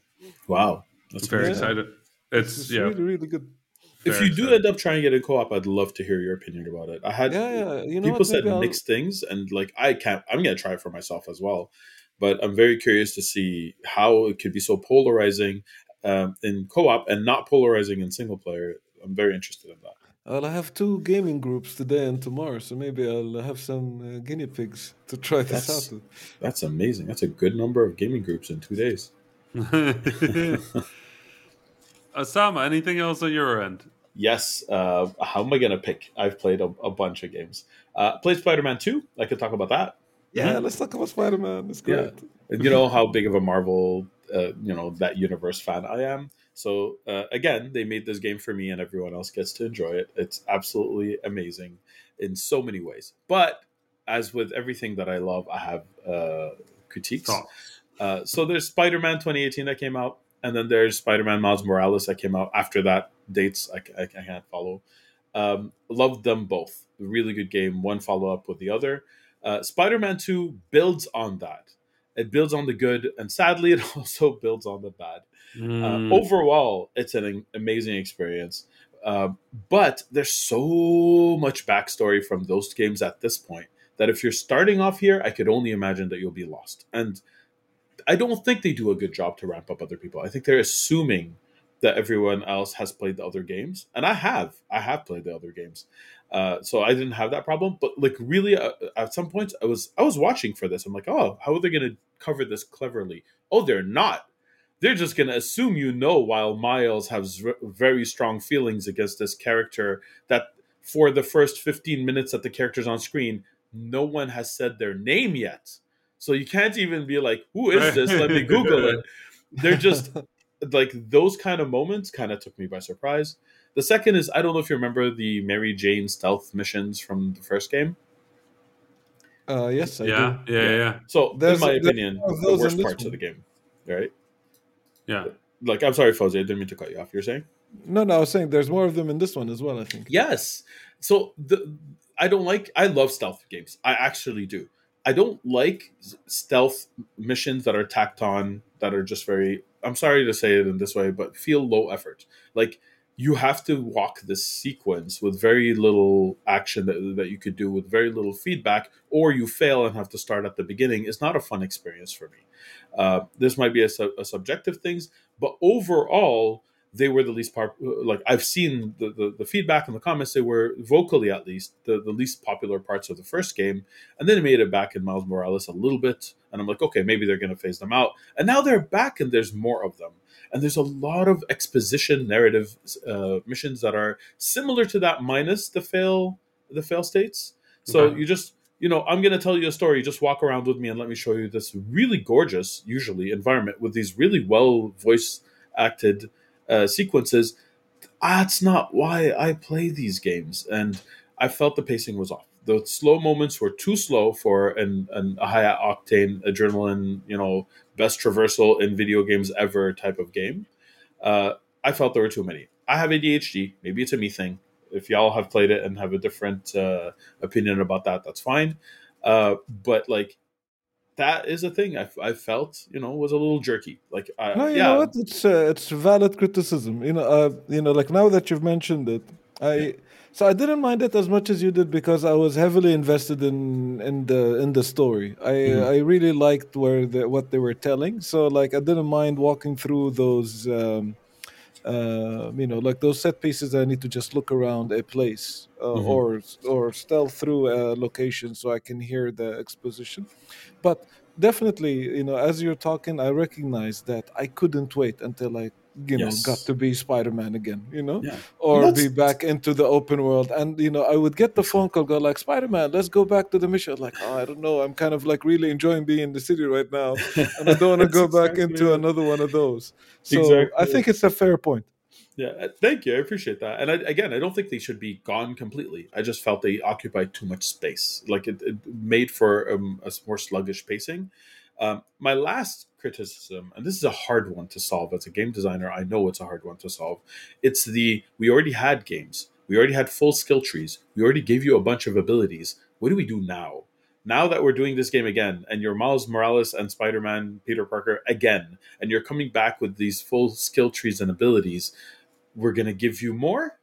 Wow, that's Very Yeah. excited. It's, It's yeah. really really good. If you do end up trying it in co-op, I'd love to hear your opinion about it. I had Yeah, yeah. You know people what? said I'll- mixed things, and like I can't. I'm gonna try it for myself as well, but I'm very curious to see how it could be so polarizing um, in co-op and not polarizing in single player. I'm very interested in that. Well, I have two gaming groups today and tomorrow, so maybe I'll have some uh, guinea pigs to try this That's- out. with. That's amazing. That's a good number of gaming groups in two days. *laughs* *laughs* Osama, anything else on your end? Yes. Uh, how am I going to pick? I've played a, a bunch of games. Uh, played Spider Man 2. I could talk about that. Yeah, let's talk about Spider Man. It's Yeah. great. And you know how big of a Marvel, uh, you know, that universe fan I am. So, uh, again, they made this game for me and everyone else gets to enjoy it. It's absolutely amazing in so many ways. But as with everything that I love, I have uh, critiques. Uh, so there's Spider Man 2018 that came out, and then there's Spider Man Miles Morales that came out after that. Dates I, I, I can't follow. Um, loved them both. Really good game. One follow up with the other. Uh, Spider Man 2 builds on that. It builds on the good, and sadly, *laughs* it also builds on the bad. Mm. Uh, overall, it's an amazing experience. Uh, but there's so much backstory from those games at this point that if you're starting off here, I could only imagine that you'll be lost. And I don't think they do a good job to ramp up other people. I think they're assuming that everyone else has played the other games, and I have. I have played the other games, uh, so I didn't have that problem. But like really, uh, at some points, I was I was watching for this. I'm like, oh, how are they going to cover this cleverly? Oh, they're not. They're just going to assume you know. While Miles has very strong feelings against this character, that for the first 15 minutes that the character's on screen, no one has said their name yet. So you can't even be like, "Who is this?" Let me *laughs* Google it. They're just like those kind of moments kind of took me by surprise. The second is I don't know if you remember the Mary Jane stealth missions from the first game. Uh, yes, I yeah, do. yeah, yeah, yeah. So, There's- in my opinion, the worst in this parts of the game, right? Yeah. Like, I'm sorry, Fawzi, I didn't mean to cut you off. You're saying? No, no, I was saying there's more of them in this one as well. I think. Yes. So the I don't like I love stealth games. I actually do. I don't like stealth missions that are tacked on that are just very I'm sorry to say it in this way, but feel low effort. Like you have to walk this sequence with very little action that, that you could do with very little feedback, or you fail and have to start at the beginning. It's not a fun experience for me. Uh, this might be a, a subjective things, but overall, they were the least part. Like I've seen the, the, the feedback in the comments, they were vocally at least the, the least popular parts of the first game, and then they made it back in Miles Morales a little bit, and I'm like, okay, maybe they're going to phase them out, and now they're back, and there's more of them, and there's a lot of exposition narrative uh, missions that are similar to that, minus the fail the fail states. So Okay. you just you know, I'm going to tell you a story. Just walk around with me and let me show you this really gorgeous, usually environment with these really well voice acted uh, sequences. That's not why I play these games, and I felt the pacing was off. The slow moments were too slow for an, an a high octane adrenaline, you know, best traversal in video games ever type of game. Uh, I felt there were too many. I have ADHD. Maybe it's a me thing. If y'all have played it and have a different uh, opinion about that, that's fine. Uh, but like, that is a thing I, I felt, you know, was a little jerky. Like, uh, No, you yeah, know what? It's uh, it's valid criticism. You know, uh, you know, like now that you've mentioned it, I so I didn't mind it as much as you did because I was heavily invested in in the in the story. I Mhm. I really liked where the, what they were telling. So like I didn't mind walking through those. Um, uh, you know, like those set pieces. I need to just look around a place uh, Mhm. or or stealth through a location so I can hear the exposition. But definitely, you know, as you're talking, I recognize that I couldn't wait until I, you know, got to be Spider-Man again. You know, yeah. or be back into the open world. And you know, I would get the phone call, go like, "Spider-Man, let's go back to the mission." Like, oh, I don't know. I'm kind of like really enjoying being in the city right now, *laughs* and I don't want to go back into it. another one of those. So I think it's a fair point. Yeah, uh, thank you. I appreciate that. And I, again, I don't think they should be gone completely. I just felt they occupied too much space. Like it, it made for um, a more sluggish pacing. Um, my last criticism, and this is a hard one to solve as a game designer, I know it's a hard one to solve. It's the we already had games, we already had full skill trees, we already gave you a bunch of abilities. What do we do now? Now that we're doing this game again, and you're Miles Morales and Spider Man, Peter Parker again, and you're coming back with these full skill trees and abilities, we're going to give you more.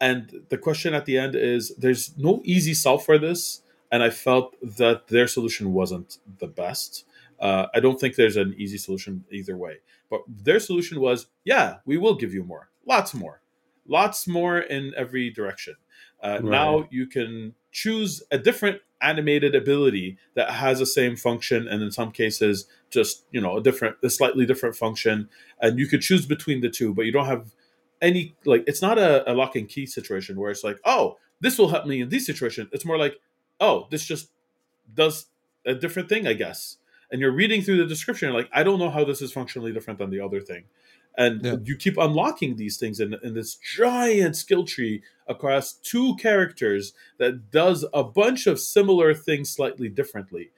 And the question at the end is there's no easy solve for this. And I felt that their solution wasn't the best. Uh, I don't think there's an easy solution either way. But their solution was yeah, we will give you more, lots more, lots more in every direction. Uh, Right. Now you can choose a different animated ability that has the same function, and in some cases, just you know a different, a slightly different function, and you could choose between the two, but you don't have any like it's not a, a lock and key situation where it's like, oh, this will help me in this situation. It's more like, oh, this just does a different thing, I guess. And you're reading through the description, like, I don't know how this is functionally different than the other thing. And Yeah. you keep unlocking these things in, in this giant skill tree across two characters that does a bunch of similar things slightly differently.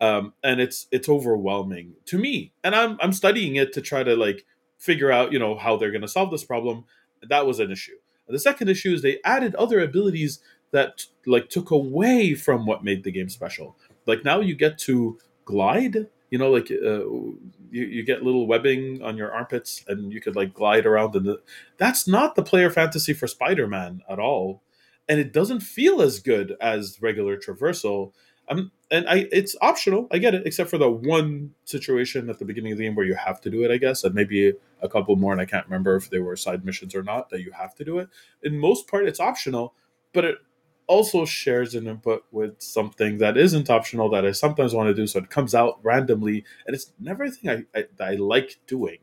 Um, and it's it's overwhelming to me. And I'm I'm studying it to try to like figure out, you know, how they're gonna solve this problem. That was an issue. The second issue is they added other abilities that like took away from what made the game special. Like now you get to glide. You know, like uh, you, you get little webbing on your armpits, and you could like glide around. And that's not the player fantasy for Spider-Man at all, and it doesn't feel as good as regular traversal. I'm and I it's optional. I get it, except for the one situation at the beginning of the game where you have to do it, I guess, and maybe a couple more, and I can't remember if they were side missions or not that you have to do it. In most part, it's optional, but it also shares an input with something that isn't optional that I sometimes want to do. So it comes out randomly, and it's never a thing I, I, I like doing.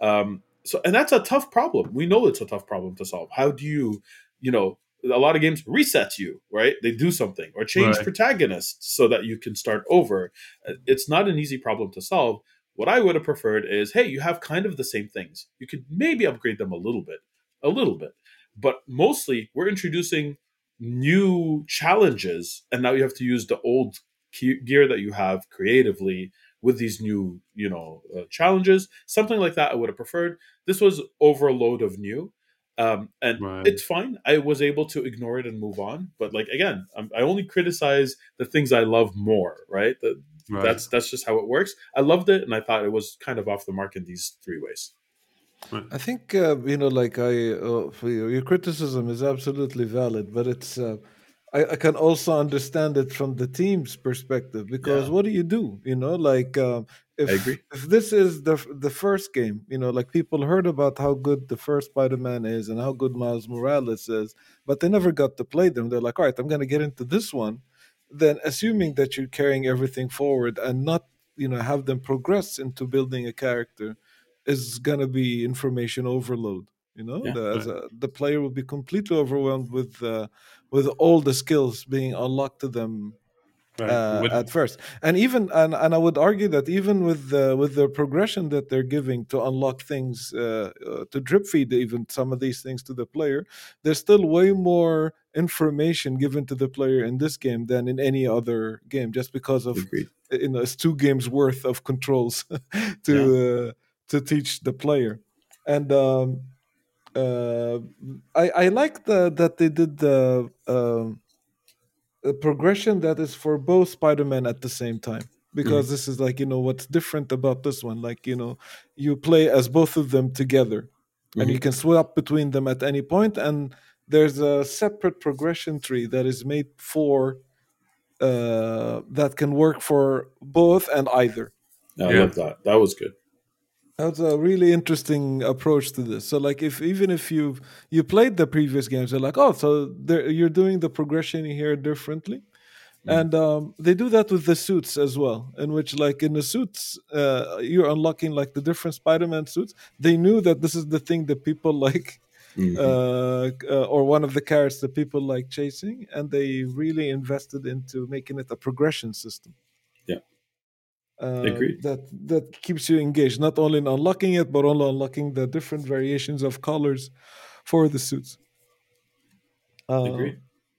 Um, so, and that's a tough problem. We know it's a tough problem to solve. How do you, you know, a lot of games reset you, right? They do something or change right. protagonists so that you can start over. Uh, it's not an easy problem to solve. What I would have preferred is, hey, you have kind of the same things. You could maybe upgrade them a little bit, a little bit, but mostly we're introducing new challenges, and now you have to use the old gear that you have creatively with these new, you know, uh, challenges. Something like that I would have preferred. This was overload of new um, and right. it's fine. I was able to ignore it and move on. But like again, I'm, i only criticize the things I love more. Right? The, right? That's that's just how it works. I loved it, and I thought it was kind of off the mark in these three ways. I think uh, you know, like I, uh, your criticism is absolutely valid, but it's uh, I, I, can also understand it from the team's perspective because yeah. what do you do? You know, like uh, if if this is the the first game, you know, like people heard about how good the first Spider-Man is and how good Miles Morales is, but they never got to play them. They're like, all right, I'm going to get into this one. Then, assuming that you're carrying everything forward and not, you know, have them progress into building a character, is going to be information overload. You know, yeah, the, right. a, the player will be completely overwhelmed with uh, with all the skills being unlocked to them Right. Uh, at first, and even and, and I would argue that even with the with the progression that they're giving to unlock things uh, uh, to drip feed even some of these things to the player, there's still way more information given to the player in this game than in any other game, just because of Agreed. you know it's two games worth of controls *laughs* to yeah. Uh, to teach the player, and um, uh, I I like the that they did the. Um, a progression that is for both Spider-Man at the same time because mm. this is like you know what's different about this one like you know you play as both of them together mm-hmm. and you mm-hmm. can swap between them at any point and there's a separate progression tree that is made for uh, that can work for both and either i yeah. love that that was good that's a really interesting approach to this. So, like, if even if you you played the previous games, you're like, oh, so you're doing the progression here differently, mm. and um, they do that with the suits as well. In which, like, in the suits, uh, you're unlocking like the different Spider-Man suits. They knew that this is the thing that people *laughs* like, mm-hmm. uh, uh, or one of the carrots that people like chasing, and they really invested into making it a progression system uh, that that keeps you engaged not only in unlocking it but also unlocking the different variations of colors for the suits uh, Agreed.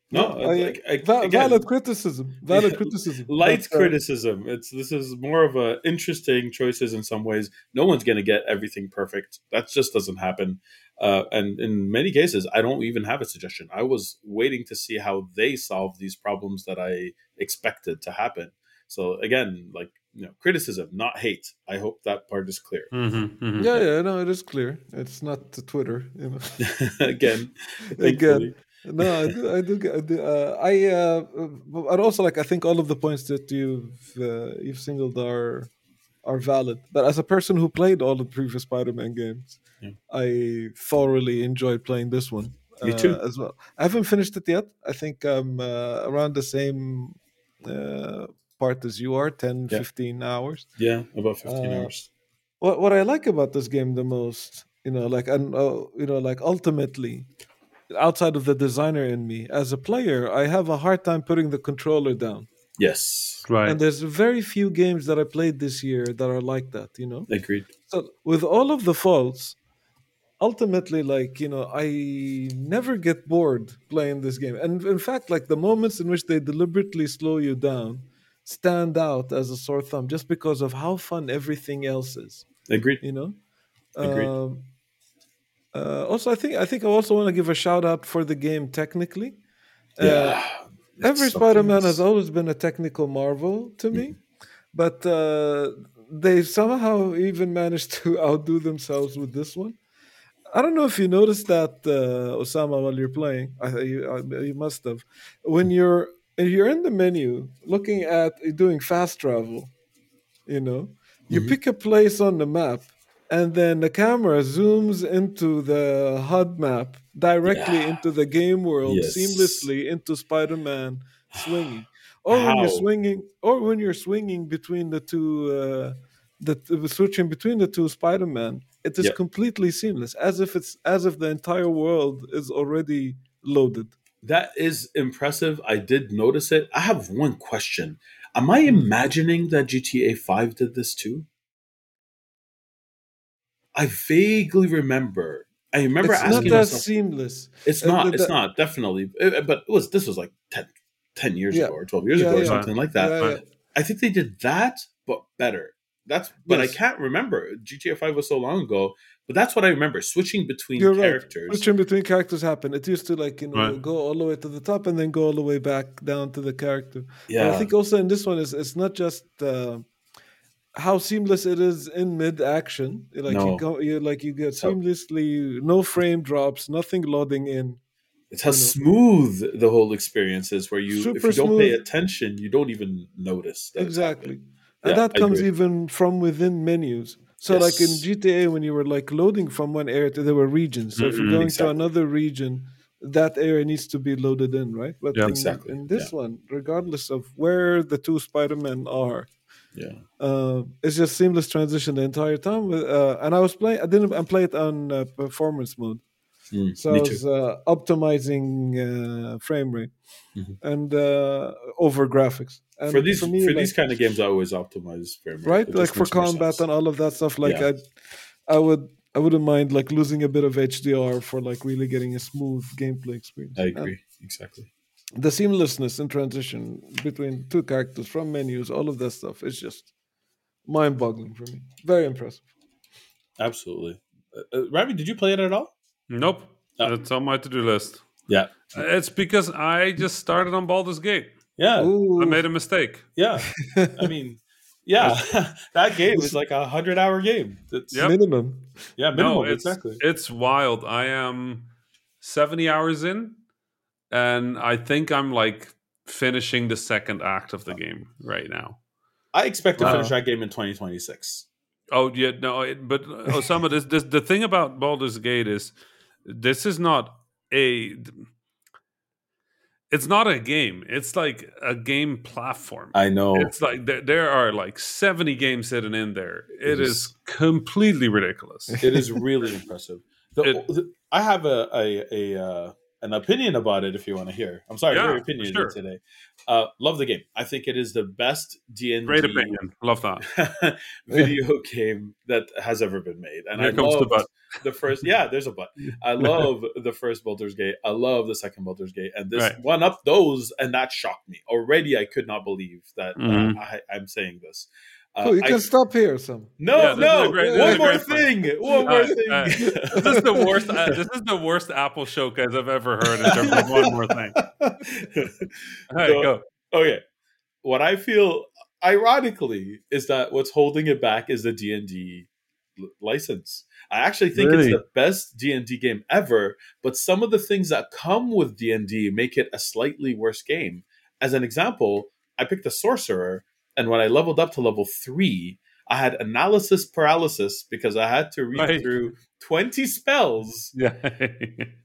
No, I, like, I, valid criticism. Valid yeah, *laughs* criticism. Light uh, criticism. It's this is more of a interesting choices in some ways. No one's going to get everything perfect. That just doesn't happen. Uh, and in many cases, I don't even have a suggestion. I was waiting to see how they solve these problems that I expected to happen. So again, like you know, criticism, not hate. I hope that part is clear. Mm-hmm, mm-hmm. Yeah, yeah, no, it is clear. It's not the Twitter, you know. *laughs* Again, again. No, I do. I do. I, do, uh, I uh, but also like I think all of the points that you've uh, you've singled are are valid. But as a person who played all the previous Spider-Man games, yeah. I thoroughly enjoyed playing this one. Me too, uh, as well. I haven't finished it yet. I think I'm uh, around the same uh, part as you are 10 yeah. 15 hours. Yeah about 15 uh, hours. what what i like about this game the most you know like and uh, you know like ultimately outside of the designer in me as a player i have a hard time putting the controller down. Yes. Right. And there's very few games that i played this year that are like that you know? Agreed. So with all of the faults ultimately like you know i never get bored playing this game. And in fact like the moments in which they deliberately slow you down stand out as a sore thumb just because of how fun everything else is. Agreed. You know. Agreed. Um, uh, also, I think I think I also want to give a shout out for the game technically. Uh, yeah. every Spider-Man has always been a technical marvel to me, mm-hmm. but uh, they somehow even managed *laughs* to outdo themselves with this one. I don't know if you noticed that, uh, Osama, while you're playing. I, you, you must have. When you're and you're in the menu looking at doing fast travel, you know, you Mhm. pick a place on the map, and then the camera zooms into the HUD map directly Yeah. into the game world Yes. seamlessly into Spider-Man swinging, or when you're swinging, or when you're swinging between the two, uh, the, switching between the two Spider-Man. It is Yeah. completely seamless, as if it's as if the entire world is already loaded. That is impressive. I did notice it. I have one question. Am I Hmm. imagining that GTA 5 did this too? I vaguely remember. I remember it's not asking that myself. seamless. It's uh, not. the- It's the- not definitely. Uh, But it was. This was like 10, 10 years Yeah. ago or twelve years Yeah, ago or yeah. something like that. I think they did that, but better. That's. But I can't remember. GTA Five was so long ago. But that's what I remember. Switching between You're right. characters. Switching between characters happen. It used to like you know Right. go all the way to the top and then go all the way back down to the character. But yeah. I think also in this one is it's not just uh, how seamless it is in mid action. Like No. you go, you like you get seamlessly no frame drops, nothing loading in. It's how you know. smooth the whole experience is. Where you, if Super you don't pay attention, you don't even notice. That exactly, happening. And Yeah, that I comes agree. even from within menus. So like in GTA, when you were like loading from one area to there were regions. So if you're going exactly. to another region, that area needs to be loaded in, right? But Yeah. in, Exactly, in this one, regardless of where the two Spider-Men are, Yeah. uh, it's just seamless transition the entire time. Uh, and I was playing, I didn't, I played on uh, performance mode, Mm, so I was uh, optimizing uh, frame rate Mhm. and uh, over graphics. And for these for, me, like, these kind of games, I always optimize frame rate. right like for combat sense. and all of that stuff like Yeah. i i would i wouldn't mind like losing a bit of hdr for like really getting a smooth gameplay experience I And agree exactly. the seamlessness in transition between two characters from menus all of that stuff is just mind-boggling for me very impressive Absolutely. Uh, uh, Rami, did you play it at all? Nope. Oh. It's on my to do list. Yeah. Uh, it's because I just started on Baldur's Gate. Yeah. Ooh. I made a mistake. Yeah. I *laughs* mean, yeah, *laughs* that game is like a hundred hour game. That's, Yep. minimum Yeah, minimum, no, it's exactly. it's wild. I am seventy hours in, and I think I'm like finishing the second act of the game right now. I expect to Wow. finish that game in 2026. Oh yeah, no, it, but oh, Osama, this, this the thing about Baldur's Gate is this is not a it's not a game. It's like a game platform. I know. It's like there, there are like 70 games sitting in there. It It is- is completely ridiculous. it is really impressive. The, It- the- I have a a, a uh, an opinion about it. If you want to hear, I'm sorry, Yeah, very for opinionated sure. today. Uh, love the game. I think it is the best D and Great opinion. Love that. *laughs* video game that has ever been made. And Here I comes the the first. Yeah, there's a but. I *laughs* love the first Baldur's Gate. I love the second Baldur's Gate, and this Right. one up those, and that shocked me already. I could not believe that uh, Mhm. I, I'm saying this. Uh, cool you I- can stop here some no, Yeah, no, great- this one more great point. thing. One more Uh, thing. uh, This is the worst. Uh, this is the worst Apple showcase I've ever heard in terms of one more thing. *laughs* All right, So- go. okay what i feel ironically is that what's holding it back is the d&d license i actually think Really? it's the best d&d game ever but some of the things that come with d&d make it a slightly worse game as an example i picked a sorcerer and when i leveled up to level 3 i had analysis paralysis because i had to read Right. through 20 spells *laughs* Yeah.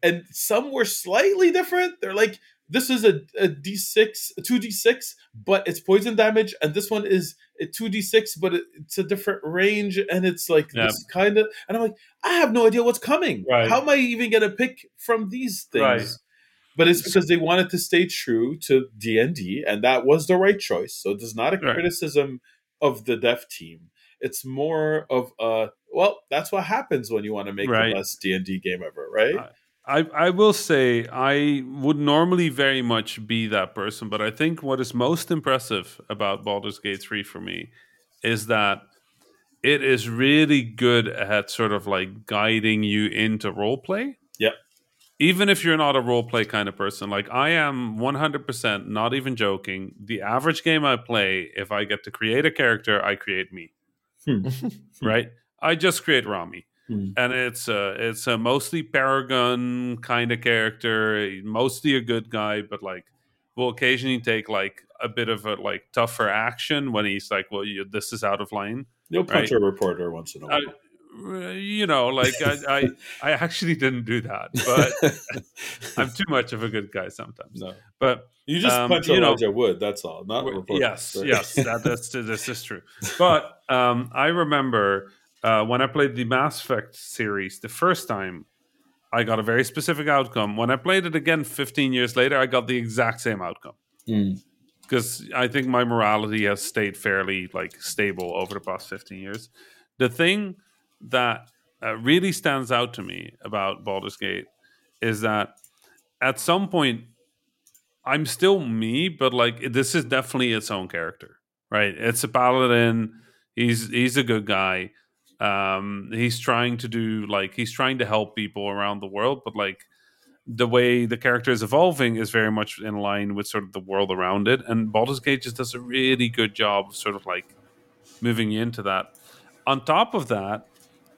and some were slightly different. They're like, this is a, a d6, a 2d6, but it's poison damage, and this one is a 2d6, but it, it's a different range, and it's like Yeah. this kind of. And I'm like, I have no idea what's coming. Right. How am I even gonna pick from these things? Right. But it's because they wanted to stay true to D and that was the right choice. So it is not a Right. criticism of the dev team. It's more of a well, that's what happens when you want to make Right. the best D and D game ever, right? Uh, I, I will say I would normally very much be that person, but I think what is most impressive about Baldur's Gate 3 for me is that it is really good at sort of like guiding you into role play. Yep. Even if you're not a roleplay kind of person, like I am 100% not even joking. The average game I play, if I get to create a character, I create me. *laughs* Hmm. right? I just create Rami Hmm. and it's a it's a mostly paragon kind of character, mostly a good guy, but like will occasionally take like a bit of a like tougher action when he's like, "Well, you, this is out of line." You'll punch Right. a reporter once in a while. I, you know, like I, I, I actually didn't do that, but *laughs* I'm too much of a good guy sometimes. no, But you just Um, punch you know- Elijah Wood. That's all. Not reporter. Yes, Sorry. yes, that, that's this is true. But um, I remember uh, when I played the Mass Effect series the first time, I got a very specific outcome. When I played it again 15 years later, I got the exact same outcome Mm. because I think my morality has stayed fairly like stable over the past 15 years. The thing that uh, really stands out to me about Baldur's Gate is that at some point I'm still me, but like this is definitely its own character, right? It's a paladin. He's he's a good guy. Um, he's trying to do like he's trying to help people around the world, but like the way the character is evolving is very much in line with sort of the world around it. And Baldur's Gate just does a really good job of sort of like moving you into that. On top of that,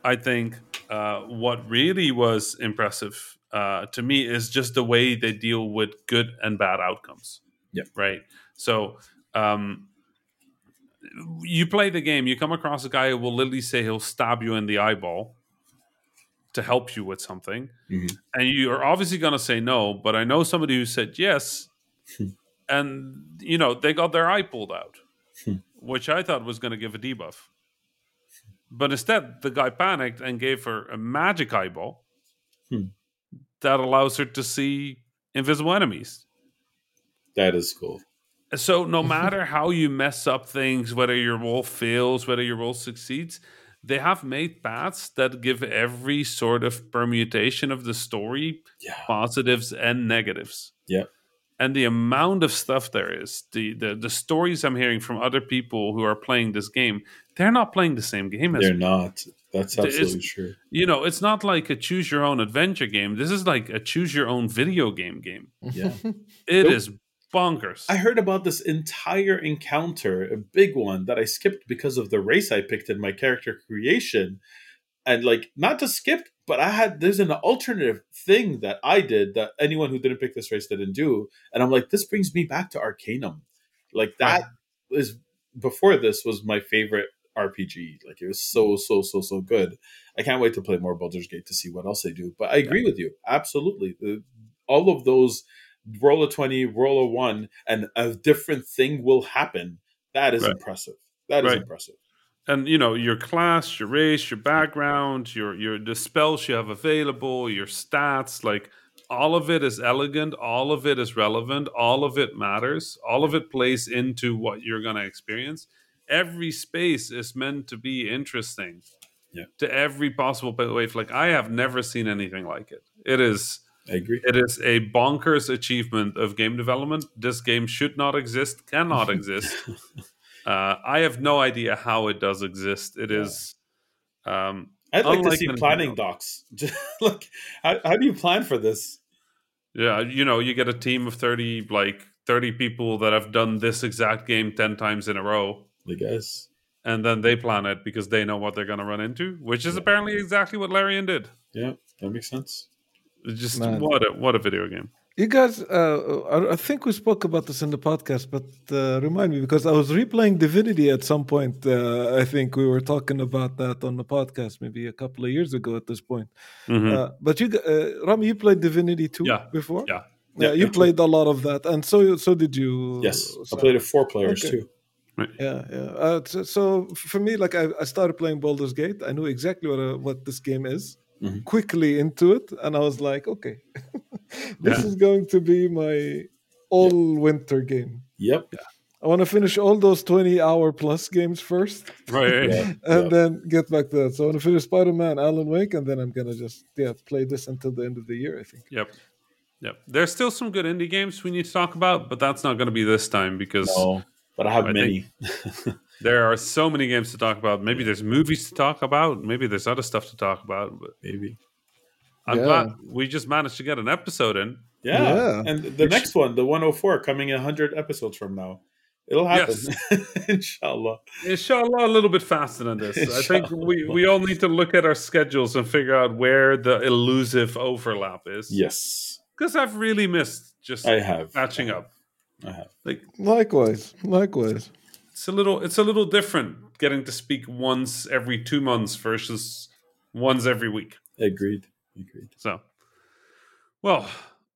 I think uh, what really was impressive uh, to me is just the way they deal with good and bad outcomes. Yep. Right. So um, you play the game, you come across a guy who will literally say he'll stab you in the eyeball to help you with something. Mhm. And you are obviously going to say no, but I know somebody who said yes. and, you know, they got their eye pulled out, Hmm. which I thought was going to give a debuff. But instead, the guy panicked and gave her a magic eyeball Hmm. that allows her to see invisible enemies. That is cool. So no *laughs* matter how you mess up things, whether your roll fails, whether your roll succeeds, they have made paths that give every sort of permutation of the story Yeah. positives and negatives. Yeah. And the amount of stuff there is, the, the the stories I'm hearing from other people who are playing this game, they're not playing the same game as They're me. not. That's It's- absolutely true. You know, it's not like a choose your own adventure game. This is like a choose your own video game game. Yeah. *laughs* It is bonkers. I heard about this entire encounter, a big one that I skipped because of the race I picked in my character creation. And like not just skipped, but I had there's an alternative thing that I did that anyone who didn't pick this race didn't do. And I'm like, this brings me back to Arcanum. Like that that is before this was my favorite RPG. Like it was so, so, so, so good. I can't wait to play more Baldur's Gate to see what else they do. But I agree with you. Absolutely. The, all of those roll a 20, roll a one, and a different thing will happen. That is Right. impressive. That is Right. impressive. and you know your class your race your background your your the spells you have available your stats like all of it is elegant all of it is relevant all of it matters all of it plays into what you're going to experience every space is meant to be interesting Yeah. to every possible way like i have never seen anything like it it is I agree. it is a bonkers achievement of game development this game should not exist cannot *laughs* exist uh, I have no idea how it does exist. It Yeah. is, um, I'd like to see planning else. docs. *laughs* Like, how, how do you plan for this? yeah, you know, you get a team of 30, like 30 people that have done this exact game 10 times in a row, I guess. and then they plan it because they know what they're going to run into, which is Yeah. apparently exactly what Larian did. Yeah, that makes sense. It's just Man. what a, what a video game. You guys, uh, I, I think we spoke about this in the podcast, but uh, remind me because I was replaying Divinity at some point. Uh, I think we were talking about that on the podcast maybe a couple of years ago at this point. Mhm. Uh, but you, g- uh, Rami, you played Divinity 2 Yeah, before? yeah. Yeah, Yeah, you yeah. played a lot of that. And so so did you. Yes, I played it four players Okay. too. Yeah, yeah. Uh, so, so for me, like I, I started playing Baldur's Gate. I knew exactly what uh, what this game is. Mhm. Quickly into it, and I was like, okay, *laughs* this Yeah. is going to be my all winter game. Yep. I want to finish all those twenty-hour plus games first, *laughs* Right. Yeah. *laughs* and yeah. then get back to that. So I want to finish Spider-Man, Alan Wake, and then I'm gonna just yeah play this until the end of the year. I think. Yep. Yep. There's still some good indie games we need to talk about, but that's not going to be this time because No, but I have I many. *laughs* there are so many games to talk about. Maybe there's movies to talk about. Maybe there's other stuff to talk about. But Maybe. I'm Yeah. glad we just managed to get an episode in. Yeah. Yeah. And the next one, the 104, coming in 100 episodes from now. It'll happen. *laughs* Inshallah. Inshallah, a little bit faster than this. I think we, we all need to look at our schedules and figure out where the elusive overlap is. Yes. Because I've really missed just I have. catching up. I have. Like Likewise, likewise. it's a little it's a little different getting to speak once every two months versus once every week. Agreed. Agreed. So, well,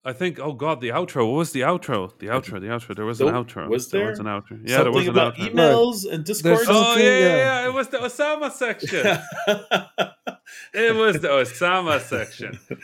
I think. Oh God, the outro. What was the outro? The outro. The outro. There was an outro. was There there? was an outro. Yeah, there was an about outro. emails and Discord. Oh yeah, yeah, yeah. yeah. It was the Osama section. *laughs* it was the Osama section. *laughs*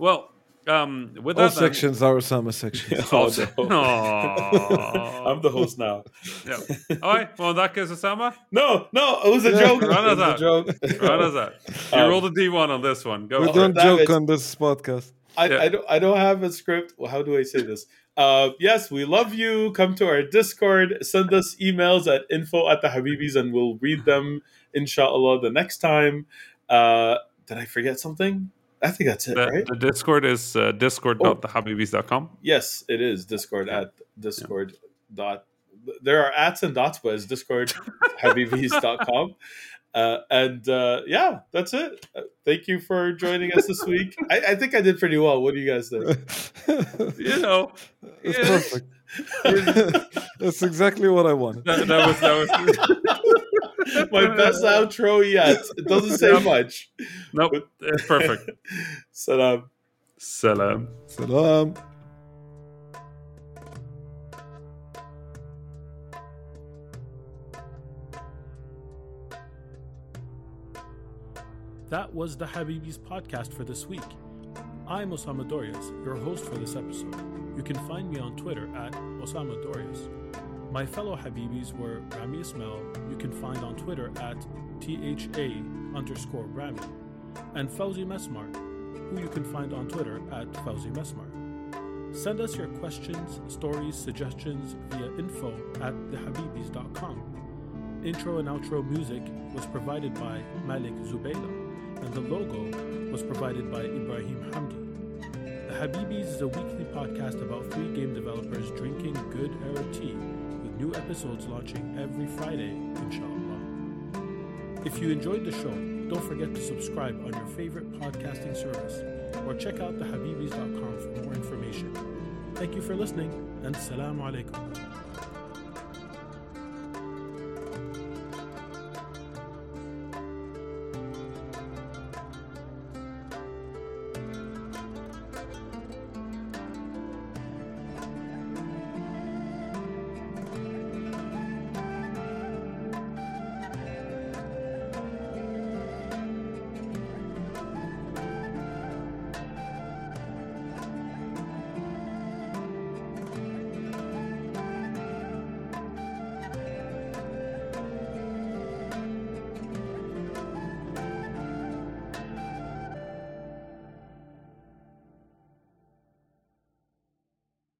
Well, um, with All that, then- sections are Osama sections. *laughs* Oh, no. Aw. *laughs* I'm the host now. Yeah. All right. Well, in that case, Osama, No, no, it was a Yeah. joke. Run It us was a out. joke. run us out. You Um, rolled a D1 on this one. Go we don't it. Joke it. on this podcast. I, Yeah. I don't I don't have a script. Well, how do I say this? Uh, yes, we love you. Come to our Discord. Send us emails at info at the Habibis and we'll read them inshallah the next time. Uh, did I forget something? I think that's it, The, right? the Discord is uh, discord.thehabibis.com. Yes, it is Discord at Discord dot. There are ats and dots, but it's Discord *laughs* habibis.com. Uh, and uh, yeah, that's it. Uh, thank you for joining us this week. *laughs* I, I think I did pretty well. What do you guys think? *laughs* You know, It's yeah, perfect. That's exactly what I wanted. that, that was that was *laughs* My best outro yet. It doesn't say Yep. much. nope. It's perfect. *laughs* Salam. Salam. Salam. That was the Habibis podcast for this week. I'm Osama Dorias, your host for this episode. You can find me on Twitter at Osama Dorias. My fellow Habibis were Rami Ismail, you can find on Twitter at THA underscore Rami, and Fawzi Mesmar, who you can find on Twitter at Fawzi Mesmar. Send us your questions, stories, suggestions via info at thehabibis.com. Intro and outro music was provided by Malik Zubayla, and the logo was provided by Ibrahim Hamdi. The Habibis is a weekly podcast about three game developers drinking good Arab tea, new episodes launching every Friday, inshallah. If you enjoyed the show, don't forget to subscribe on your favorite podcasting service or check out thehabibis.com for more information. Thank you for listening, and Assalamu alaikum.